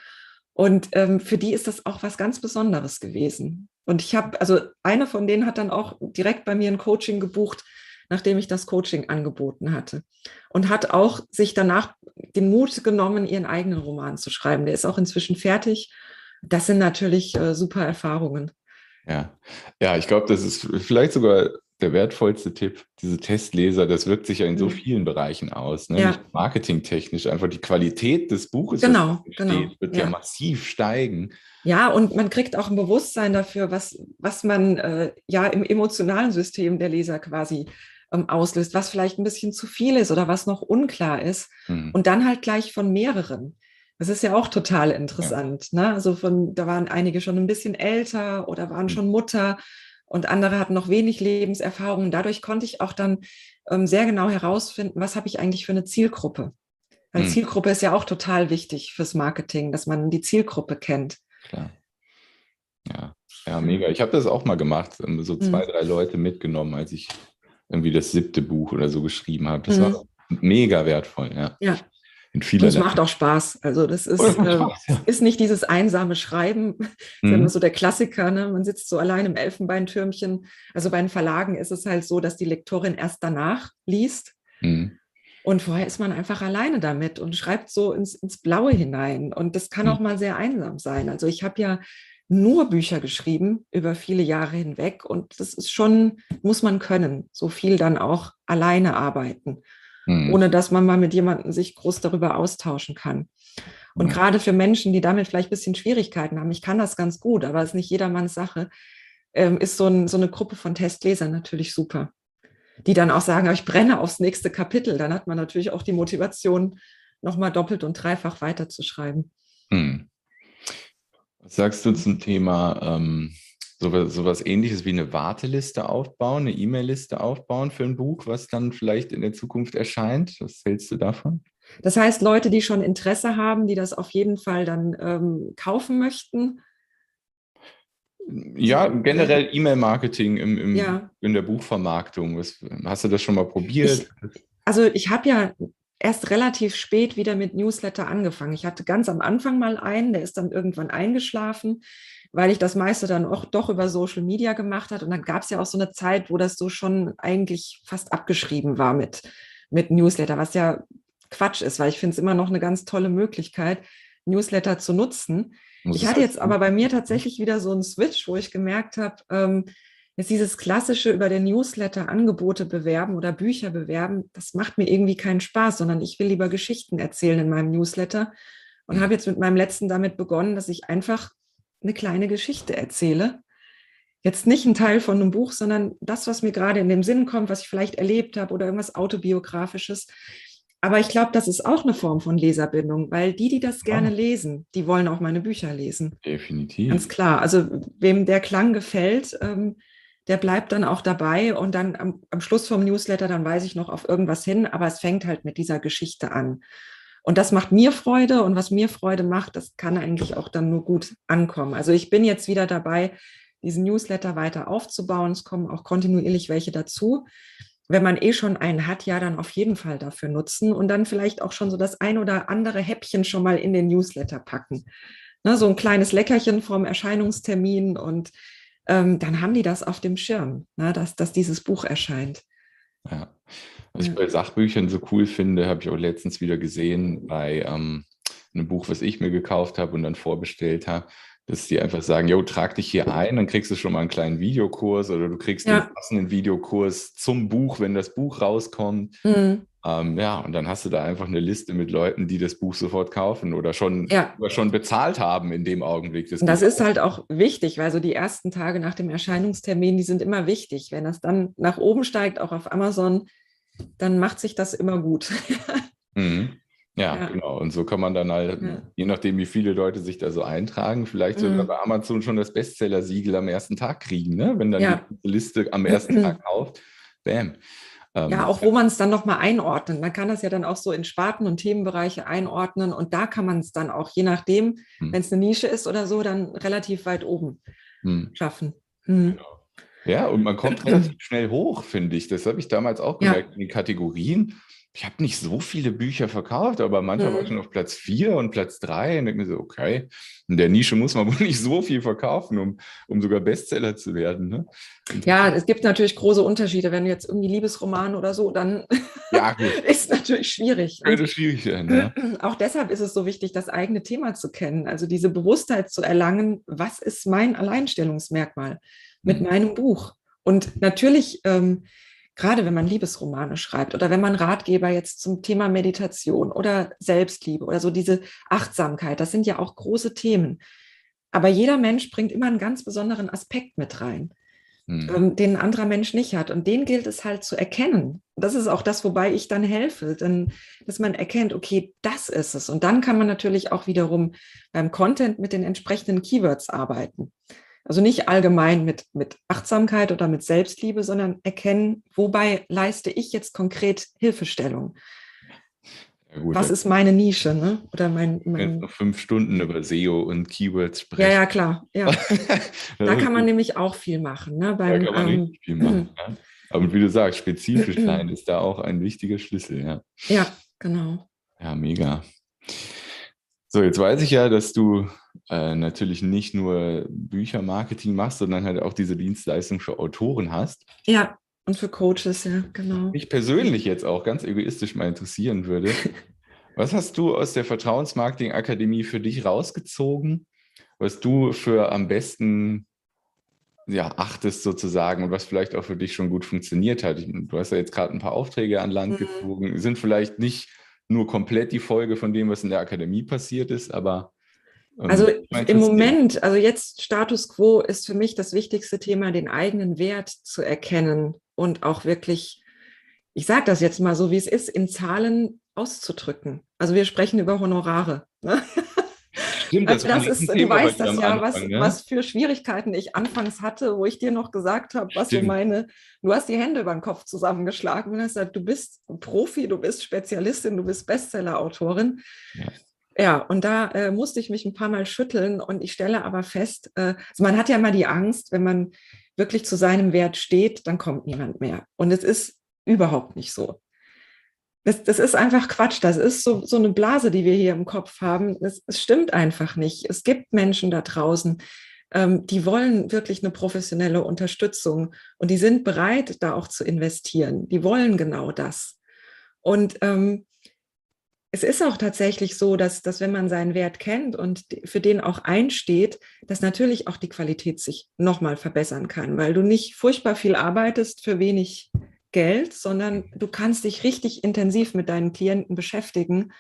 Und ähm, für die ist das auch was ganz Besonderes gewesen. Und ich habe, also eine von denen hat dann auch direkt bei mir ein Coaching gebucht, nachdem ich das Coaching angeboten hatte. Und hat auch sich danach den Mut genommen, ihren eigenen Roman zu schreiben. Der ist auch inzwischen fertig. Das sind natürlich äh, super Erfahrungen. Ja, ja, ich glaube, das ist vielleicht sogar der wertvollste Tipp. Diese Testleser, das wirkt sich ja in so mhm. vielen Bereichen aus. Ne? Ja. marketingtechnisch, einfach die Qualität des Buches, genau, steht, genau. wird ja. ja. massiv steigen. Ja, und man kriegt auch ein Bewusstsein dafür, was, was man äh, ja im emotionalen System der Leser quasi ähm, auslöst, was vielleicht ein bisschen zu viel ist oder was noch unklar ist. Mhm. Und dann halt gleich von mehreren. Das ist ja auch total interessant. Ja. Ne? Also von, da waren einige schon ein bisschen älter oder waren mhm. schon Mutter und andere hatten noch wenig Lebenserfahrung. Dadurch konnte ich auch dann ähm, sehr genau herausfinden, was habe ich eigentlich für eine Zielgruppe. Weil mhm. Zielgruppe ist ja auch total wichtig fürs Marketing, dass man die Zielgruppe kennt. Klar. Ja, ja, mega. Ich habe das auch mal gemacht, ähm, so zwei, mhm. drei Leute mitgenommen, als ich irgendwie das siebte Buch oder so geschrieben habe. Das mhm. war mega wertvoll, ja. Ja. In vieler es macht auch Spaß. Also das ist, äh, Spaß, ja. ist nicht dieses einsame Schreiben, mhm. so der Klassiker. Ne? Man sitzt so allein im Elfenbeintürmchen. Also bei den Verlagen ist es halt so, dass die Lektorin erst danach liest. Mhm. Und vorher ist man einfach alleine damit und schreibt so ins, ins Blaue hinein. Und das kann mhm. auch mal sehr einsam sein. Also ich habe ja nur Bücher geschrieben über viele Jahre hinweg. Und das ist schon, muss man können, so viel dann auch alleine arbeiten, mhm. ohne dass man mal mit jemandem sich groß darüber austauschen kann. Und mhm. gerade für Menschen, die damit vielleicht ein bisschen Schwierigkeiten haben, ich kann das ganz gut, aber es ist nicht jedermanns Sache, ähm, ist so, ein, so eine Gruppe von Testlesern natürlich super. Die dann auch sagen, ich brenne aufs nächste Kapitel. Dann hat man natürlich auch die Motivation, nochmal doppelt und dreifach weiterzuschreiben. Mhm. Was sagst du zum Thema ähm, sowas, sowas ähnliches wie eine Warteliste aufbauen, eine E-Mail-Liste aufbauen für ein Buch, was dann vielleicht in der Zukunft erscheint? Was hältst du davon? Das heißt, Leute, die schon Interesse haben, die das auf jeden Fall dann ähm, kaufen möchten. Ja, generell E-Mail-Marketing im, im ja. in der Buchvermarktung. Was, hast du das schon mal probiert? Ich, also ich habe ja erst relativ spät wieder mit Newsletter angefangen. Ich hatte ganz am Anfang mal einen, der ist dann irgendwann eingeschlafen. Weil ich das meiste dann auch doch über Social Media gemacht hat. Und dann gab es ja auch so eine Zeit, wo das so schon eigentlich fast abgeschrieben war mit, mit Newsletter, was ja Quatsch ist, weil ich finde es immer noch eine ganz tolle Möglichkeit, Newsletter zu nutzen. Muss ich hatte jetzt aber bei mir tatsächlich wieder so einen Switch, wo ich gemerkt habe, ähm, jetzt dieses klassische über den Newsletter Angebote bewerben oder Bücher bewerben, das macht mir irgendwie keinen Spaß, sondern ich will lieber Geschichten erzählen in meinem Newsletter und mhm. habe jetzt mit meinem letzten damit begonnen, dass ich einfach eine kleine Geschichte erzähle. Jetzt nicht ein Teil von einem Buch, sondern das, was mir gerade in den Sinn kommt, was ich vielleicht erlebt habe oder irgendwas autobiografisches. Aber ich glaube, das ist auch eine Form von Leserbindung, weil die, die das gerne lesen, die wollen auch meine Bücher lesen. Definitiv. Ganz klar. Also wem der Klang gefällt, ähm, der bleibt dann auch dabei und dann am, am Schluss vom Newsletter, dann weise ich noch auf irgendwas hin, aber es fängt halt mit dieser Geschichte an. Und das macht mir Freude und was mir Freude macht, das kann eigentlich auch dann nur gut ankommen. Also ich bin jetzt wieder dabei, diesen Newsletter weiter aufzubauen. Es kommen auch kontinuierlich welche dazu. Wenn man eh schon einen hat, ja, dann auf jeden Fall dafür nutzen und dann vielleicht auch schon so das ein oder andere Häppchen schon mal in den Newsletter packen. Ne, so ein kleines Leckerchen vom Erscheinungstermin und ähm, dann haben die das auf dem Schirm, ne, dass, dass dieses Buch erscheint. Ja. Was ich bei Sachbüchern so cool finde, habe ich auch letztens wieder gesehen bei ähm, einem Buch, was ich mir gekauft habe und dann vorbestellt habe, dass die einfach sagen, jo, trag dich hier ein, dann kriegst du schon mal einen kleinen Videokurs oder du kriegst ja. den passenden Videokurs zum Buch, wenn das Buch rauskommt. Mhm. Ähm, ja, und dann hast du da einfach eine Liste mit Leuten, die das Buch sofort kaufen oder schon, ja. oder schon bezahlt haben in dem Augenblick. Das, das ist halt auch wichtig, weil so die ersten Tage nach dem Erscheinungstermin, die sind immer wichtig. Wenn das dann nach oben steigt, auch auf Amazon, dann macht sich das immer gut. mhm. Ja, ja, genau. Und so kann man dann halt, ja. je nachdem, wie viele Leute sich da so eintragen, vielleicht mhm. sogar bei Amazon schon das Bestseller-Siegel am ersten Tag kriegen, ne? wenn dann ja. die Liste am ersten Tag kauft. Bam. Ähm, ja, auch wo man es dann nochmal einordnet. Man kann das ja dann auch so in Sparten und Themenbereiche einordnen und da kann man es dann auch, je nachdem, hm. wenn es eine Nische ist oder so, dann relativ weit oben hm. schaffen. Hm. Genau. Ja, und man kommt relativ schnell hoch, finde ich. Das habe ich damals auch gemerkt ja. in den Kategorien ich habe nicht so viele Bücher verkauft, aber manchmal mhm. war ich schon auf Platz vier und Platz drei und denke mir so, okay, in der Nische muss man wohl nicht so viel verkaufen, um, um sogar Bestseller zu werden. Ne? Ja, es gibt natürlich große Unterschiede. Wenn du jetzt irgendwie Liebesroman oder so, dann ja, ist natürlich schwierig. Könnte schwierig sein, ja. Auch deshalb ist es so wichtig, das eigene Thema zu kennen, also diese Bewusstheit zu erlangen, was ist mein Alleinstellungsmerkmal mit mhm. meinem Buch? Und natürlich ähm, gerade wenn man Liebesromane schreibt oder wenn man Ratgeber jetzt zum Thema Meditation oder Selbstliebe oder so diese Achtsamkeit, das sind ja auch große Themen. Aber jeder Mensch bringt immer einen ganz besonderen Aspekt mit rein, hm. ähm, den ein anderer Mensch nicht hat. Und den gilt es halt zu erkennen. Das ist auch das, wobei ich dann helfe, denn, dass man erkennt, okay, das ist es. Und dann kann man natürlich auch wiederum beim Content mit den entsprechenden Keywords arbeiten. Also nicht allgemein mit, mit Achtsamkeit oder mit Selbstliebe, sondern erkennen, wobei leiste ich jetzt konkret Hilfestellung. Ja, gut, Was ist meine Nische, ne? Oder mein, mein noch fünf Stunden über SEO und Keywords sprechen. Ja, ja, klar. Ja. da kann man nämlich auch viel machen. Ne? Beim, da kann man ähm, viel machen. ja. Aber wie du sagst, spezifisch sein ist da auch ein wichtiger Schlüssel. Ja, ja genau. Ja, mega. So, jetzt weiß ich ja, dass du äh, natürlich nicht nur Büchermarketing machst, sondern halt auch diese Dienstleistung für Autoren hast. Ja, und für Coaches, ja, genau. Mich persönlich jetzt auch ganz egoistisch mal interessieren würde. was hast du aus der Vertrauensmarketing Akademie für dich rausgezogen, was du für am besten ja, achtest sozusagen und was vielleicht auch für dich schon gut funktioniert hat? Du hast ja jetzt gerade ein paar Aufträge an Land mhm. gezogen, sind vielleicht nicht nur komplett die Folge von dem, was in der Akademie passiert ist, aber. Ähm, also im Moment, also jetzt Status quo ist für mich das wichtigste Thema, den eigenen Wert zu erkennen und auch wirklich, ich sage das jetzt mal so, wie es ist, in Zahlen auszudrücken. Also wir sprechen über Honorare. Ne? Stimmt, das, das ist, du weißt das ja, Anfang, was, ja, was für Schwierigkeiten ich anfangs hatte, wo ich dir noch gesagt habe, was Stimmt. so meine, du hast die Hände über den Kopf zusammengeschlagen und hast gesagt, du bist Profi, du bist Spezialistin, du bist Bestseller-Autorin. Ja. Ja, und da äh, musste ich mich ein paar Mal schütteln und ich stelle aber fest, äh, also man hat ja immer die Angst, wenn man wirklich zu seinem Wert steht, dann kommt niemand mehr. Und es ist überhaupt nicht so. Das, das ist einfach Quatsch. Das ist so, so eine Blase, die wir hier im Kopf haben. Es, es stimmt einfach nicht. Es gibt Menschen da draußen, ähm, die wollen wirklich eine professionelle Unterstützung und die sind bereit, da auch zu investieren. Die wollen genau das. Und ähm, es ist auch tatsächlich so, dass, dass wenn man seinen Wert kennt und für den auch einsteht, dass natürlich auch die Qualität sich nochmal verbessern kann, weil du nicht furchtbar viel arbeitest für wenig Geld, sondern du kannst dich richtig intensiv mit deinen Klienten beschäftigen.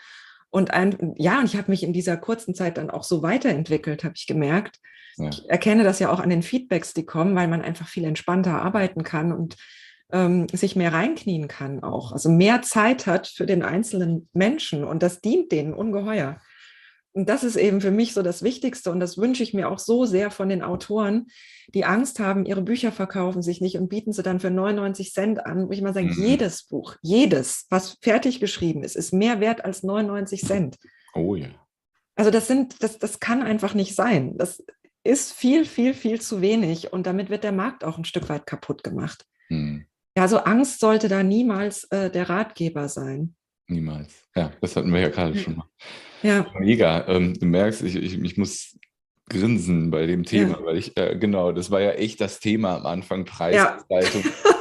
Und ein, ja, und ich habe mich in dieser kurzen Zeit dann auch so weiterentwickelt, habe ich gemerkt. Ja. Ich erkenne das ja auch an den Feedbacks, die kommen, weil man einfach viel entspannter arbeiten kann und ähm, sich mehr reinknien kann auch. Also mehr Zeit hat für den einzelnen Menschen und das dient denen ungeheuer. Und das ist eben für mich so das Wichtigste und das wünsche ich mir auch so sehr von den Autoren, die Angst haben, ihre Bücher verkaufen sich nicht und bieten sie dann für 99 Cent an, wo ich mal sage, mhm. jedes Buch, jedes, was fertig geschrieben ist, ist mehr wert als 99 Cent. Oh ja. Also das sind, das, das kann einfach nicht sein. Das ist viel, viel, viel zu wenig und damit wird der Markt auch ein Stück weit kaputt gemacht. Mhm. Ja, so Angst sollte da niemals äh, der Ratgeber sein. Niemals. Ja, das hatten wir ja gerade schon mal. Ja. Mega. Ähm, du merkst, ich, ich, ich muss grinsen bei dem Thema, ja. weil ich, äh, genau, das war ja echt das Thema am Anfang, Preisgestaltung. Ja.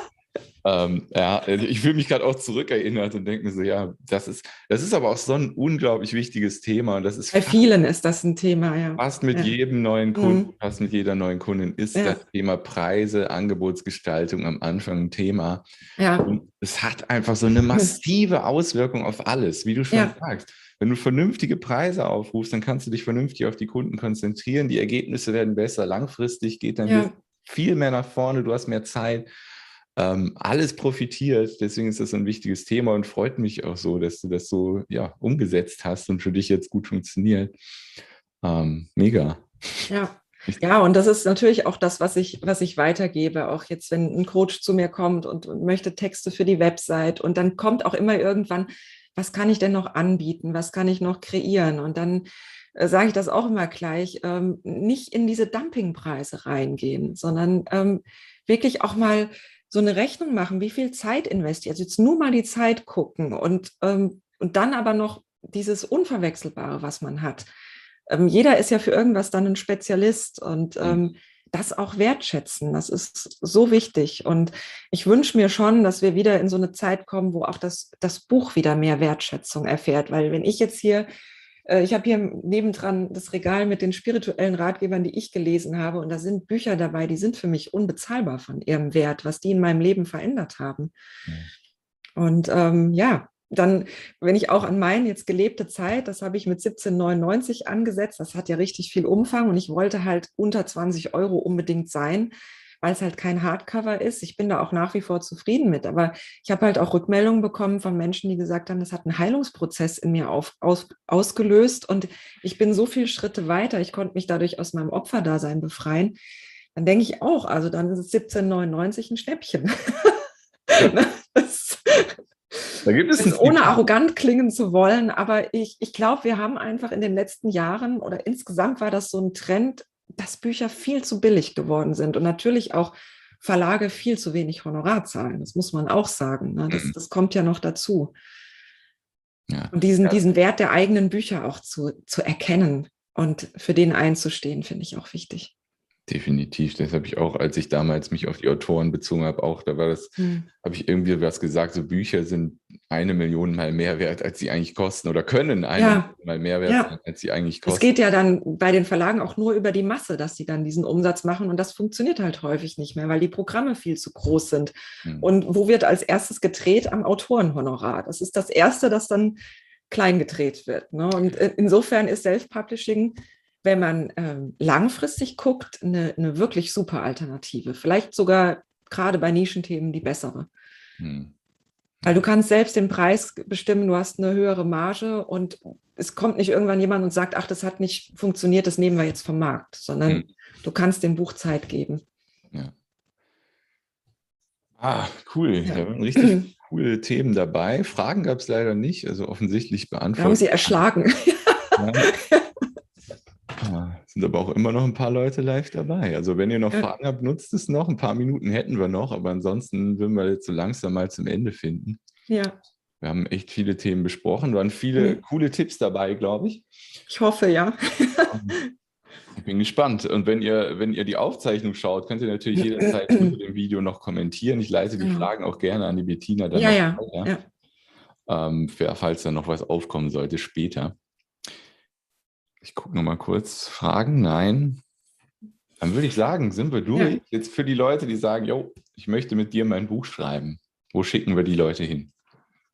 Ähm, ja, ich fühle mich gerade auch zurückerinnert und denke mir so, ja, das ist, das ist aber auch so ein unglaublich wichtiges Thema. Und das ist Bei vielen ist das ein Thema, ja. Fast mit ja. jedem neuen Kunden, mhm. fast mit jeder neuen Kundin ist ja. das Thema Preise, Angebotsgestaltung am Anfang ein Thema. Ja. Und es hat einfach so eine massive Auswirkung auf alles, wie du schon ja. sagst. Wenn du vernünftige Preise aufrufst, dann kannst du dich vernünftig auf die Kunden konzentrieren. Die Ergebnisse werden besser. Langfristig geht dann viel mehr nach vorne. Du hast mehr Zeit ähm, alles profitiert. Deswegen ist das ein wichtiges Thema und freut mich auch so, dass du das so ja, umgesetzt hast und für dich jetzt gut funktioniert. Ähm, mega. Ja. Ja, und das ist natürlich auch das, was ich, was ich weitergebe. Auch jetzt, wenn ein Coach zu mir kommt und, und möchte Texte für die Website und dann kommt auch immer irgendwann, was kann ich denn noch anbieten? Was kann ich noch kreieren? Und dann äh, sage ich das auch immer gleich, ähm, nicht in diese Dumpingpreise reingehen, sondern ähm, wirklich auch mal so eine Rechnung machen, wie viel Zeit investiert, also jetzt nur mal die Zeit gucken und, ähm, und dann aber noch dieses Unverwechselbare, was man hat. Ähm, jeder ist ja für irgendwas dann ein Spezialist und mhm. ähm, das auch wertschätzen, das ist so wichtig. Und ich wünsche mir schon, dass wir wieder in so eine Zeit kommen, wo auch das, das Buch wieder mehr Wertschätzung erfährt. Weil wenn ich jetzt hier ich habe hier nebendran das Regal mit den spirituellen Ratgebern, die ich gelesen habe. Und da sind Bücher dabei, die sind für mich unbezahlbar von ihrem Wert, was die in meinem Leben verändert haben. Mhm. Und ähm, ja, dann, wenn ich auch an meine jetzt gelebte Zeit, das habe ich mit 1799 angesetzt, das hat ja richtig viel Umfang und ich wollte halt unter 20 Euro unbedingt sein weil es halt kein Hardcover ist. Ich bin da auch nach wie vor zufrieden mit. Aber ich habe halt auch Rückmeldungen bekommen von Menschen, die gesagt haben, das hat einen Heilungsprozess in mir auf, aus, ausgelöst und ich bin so viele Schritte weiter. Ich konnte mich dadurch aus meinem Opferdasein befreien. Dann denke ich auch, also dann ist es 1799 ein Schnäppchen. das, da gibt es ohne arrogant klingen zu wollen, aber ich, ich glaube, wir haben einfach in den letzten Jahren oder insgesamt war das so ein Trend, dass Bücher viel zu billig geworden sind und natürlich auch Verlage viel zu wenig Honorar zahlen. Das muss man auch sagen. Ne? Das, mhm. das kommt ja noch dazu. Ja. Und diesen, ja. diesen Wert der eigenen Bücher auch zu, zu erkennen und für den einzustehen, finde ich auch wichtig. Definitiv. Das habe ich auch, als ich damals mich auf die Autoren bezogen habe, auch, da war das, hm. habe ich irgendwie was gesagt, so Bücher sind eine Million mal mehr wert, als sie eigentlich kosten oder können eine ja. Million mal mehr wert ja. sein, als sie eigentlich kosten. Es geht ja dann bei den Verlagen auch nur über die Masse, dass sie dann diesen Umsatz machen und das funktioniert halt häufig nicht mehr, weil die Programme viel zu groß sind. Hm. Und wo wird als erstes gedreht? Am Autorenhonorar. Das ist das Erste, das dann klein gedreht wird. Ne? Und insofern ist Self-Publishing wenn man ähm, langfristig guckt, eine, eine, wirklich super Alternative. Vielleicht sogar gerade bei Nischenthemen die bessere. Hm. Weil du kannst selbst den Preis bestimmen, du hast eine höhere Marge und es kommt nicht irgendwann jemand und sagt, ach, das hat nicht funktioniert, das nehmen wir jetzt vom Markt, sondern hm. du kannst dem Buch Zeit geben. Ja. Ah, cool. Ja. Da waren richtig coole Themen dabei. Fragen gab es leider nicht, also offensichtlich beantwortet. Wir haben sie erschlagen. Ja. sind aber auch immer noch ein paar Leute live dabei. Also wenn ihr noch ja. Fragen habt, nutzt es noch. Ein paar Minuten hätten wir noch, aber ansonsten würden wir jetzt so langsam mal zum Ende finden. Ja. Wir haben echt viele Themen besprochen, waren viele mhm. coole Tipps dabei, glaube ich. Ich hoffe, ja. Ich bin gespannt. Und wenn ihr, wenn ihr die Aufzeichnung schaut, könnt ihr natürlich jederzeit unter dem Video noch kommentieren. Ich leite die Genau. Fragen auch gerne an die Bettina dann Ja, ja, Ähm, falls da noch was aufkommen sollte später. Ich gucke noch mal kurz. Fragen? Nein. Dann würde ich sagen, sind wir durch. Ja. Jetzt für die Leute, die sagen, yo, ich möchte mit dir mein Buch schreiben. Wo schicken wir die Leute hin?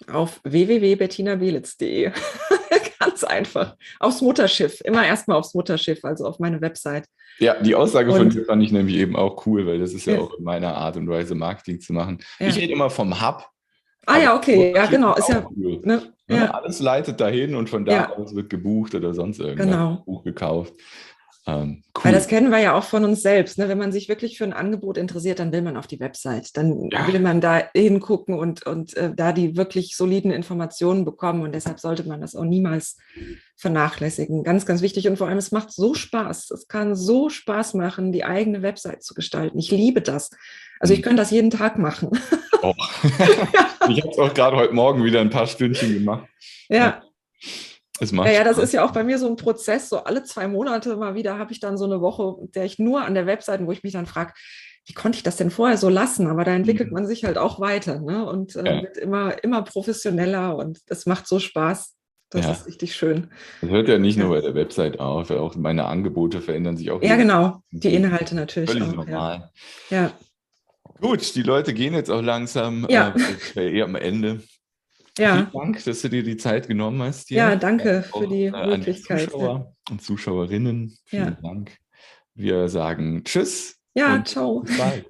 Auf www.bettinabelitz.de. Ganz einfach. Aufs Mutterschiff. Immer erstmal aufs Mutterschiff, also auf meine Website. Ja, die Aussage von Und- dir fand ich nämlich eben auch cool, weil das ist ja Ja. auch in meiner Art und Weise, Marketing zu machen. Ja. Ich rede immer vom Hub. Ah ja, okay. Ja, genau. Ist ja, ne? Ne? ja, Alles leitet dahin und von da Ja. aus wird gebucht oder sonst irgendwas. Genau. Buch gekauft. Ähm, cool. Weil das kennen wir ja auch von uns selbst. Ne? Wenn man sich wirklich für ein Angebot interessiert, dann will man auf die Website. Dann Ja. will man da hingucken und, und äh, da die wirklich soliden Informationen bekommen. Und deshalb sollte man das auch niemals vernachlässigen. Ganz, ganz wichtig. Und vor allem, es macht so Spaß. Es kann so Spaß machen, die eigene Website zu gestalten. Ich liebe das. Also ich Mhm. könnte das jeden Tag machen. Oh. ich habe es auch gerade heute Morgen wieder ein paar Stündchen gemacht. ja. Es macht Ja, ja, das ist ja auch bei mir so ein Prozess. So alle zwei Monate mal wieder habe ich dann so eine Woche, in der ich nur an der Webseite, wo ich mich dann frage, wie konnte ich das denn vorher so lassen? Aber da entwickelt Mhm. man sich halt auch weiter ne? und äh, Ja. wird immer, immer professioneller und es macht so Spaß. Das Ja. ist richtig schön. Das hört ja nicht nur Ja. bei der Website auf, auch meine Angebote verändern sich auch. Ja, genau. Die Tag. Inhalte natürlich Völlig auch. Normal. Ja. Gut, die Leute gehen jetzt auch langsam Ja. äh, eher am Ende. Ja. Vielen Dank, dass du dir die Zeit genommen hast. Hier. ja, danke Auch, für die äh, Möglichkeit. Zuschauer und Zuschauerinnen. Vielen Ja. Dank. Wir sagen Tschüss. Ja, ciao. Bald.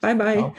Bye, bye. Ciao.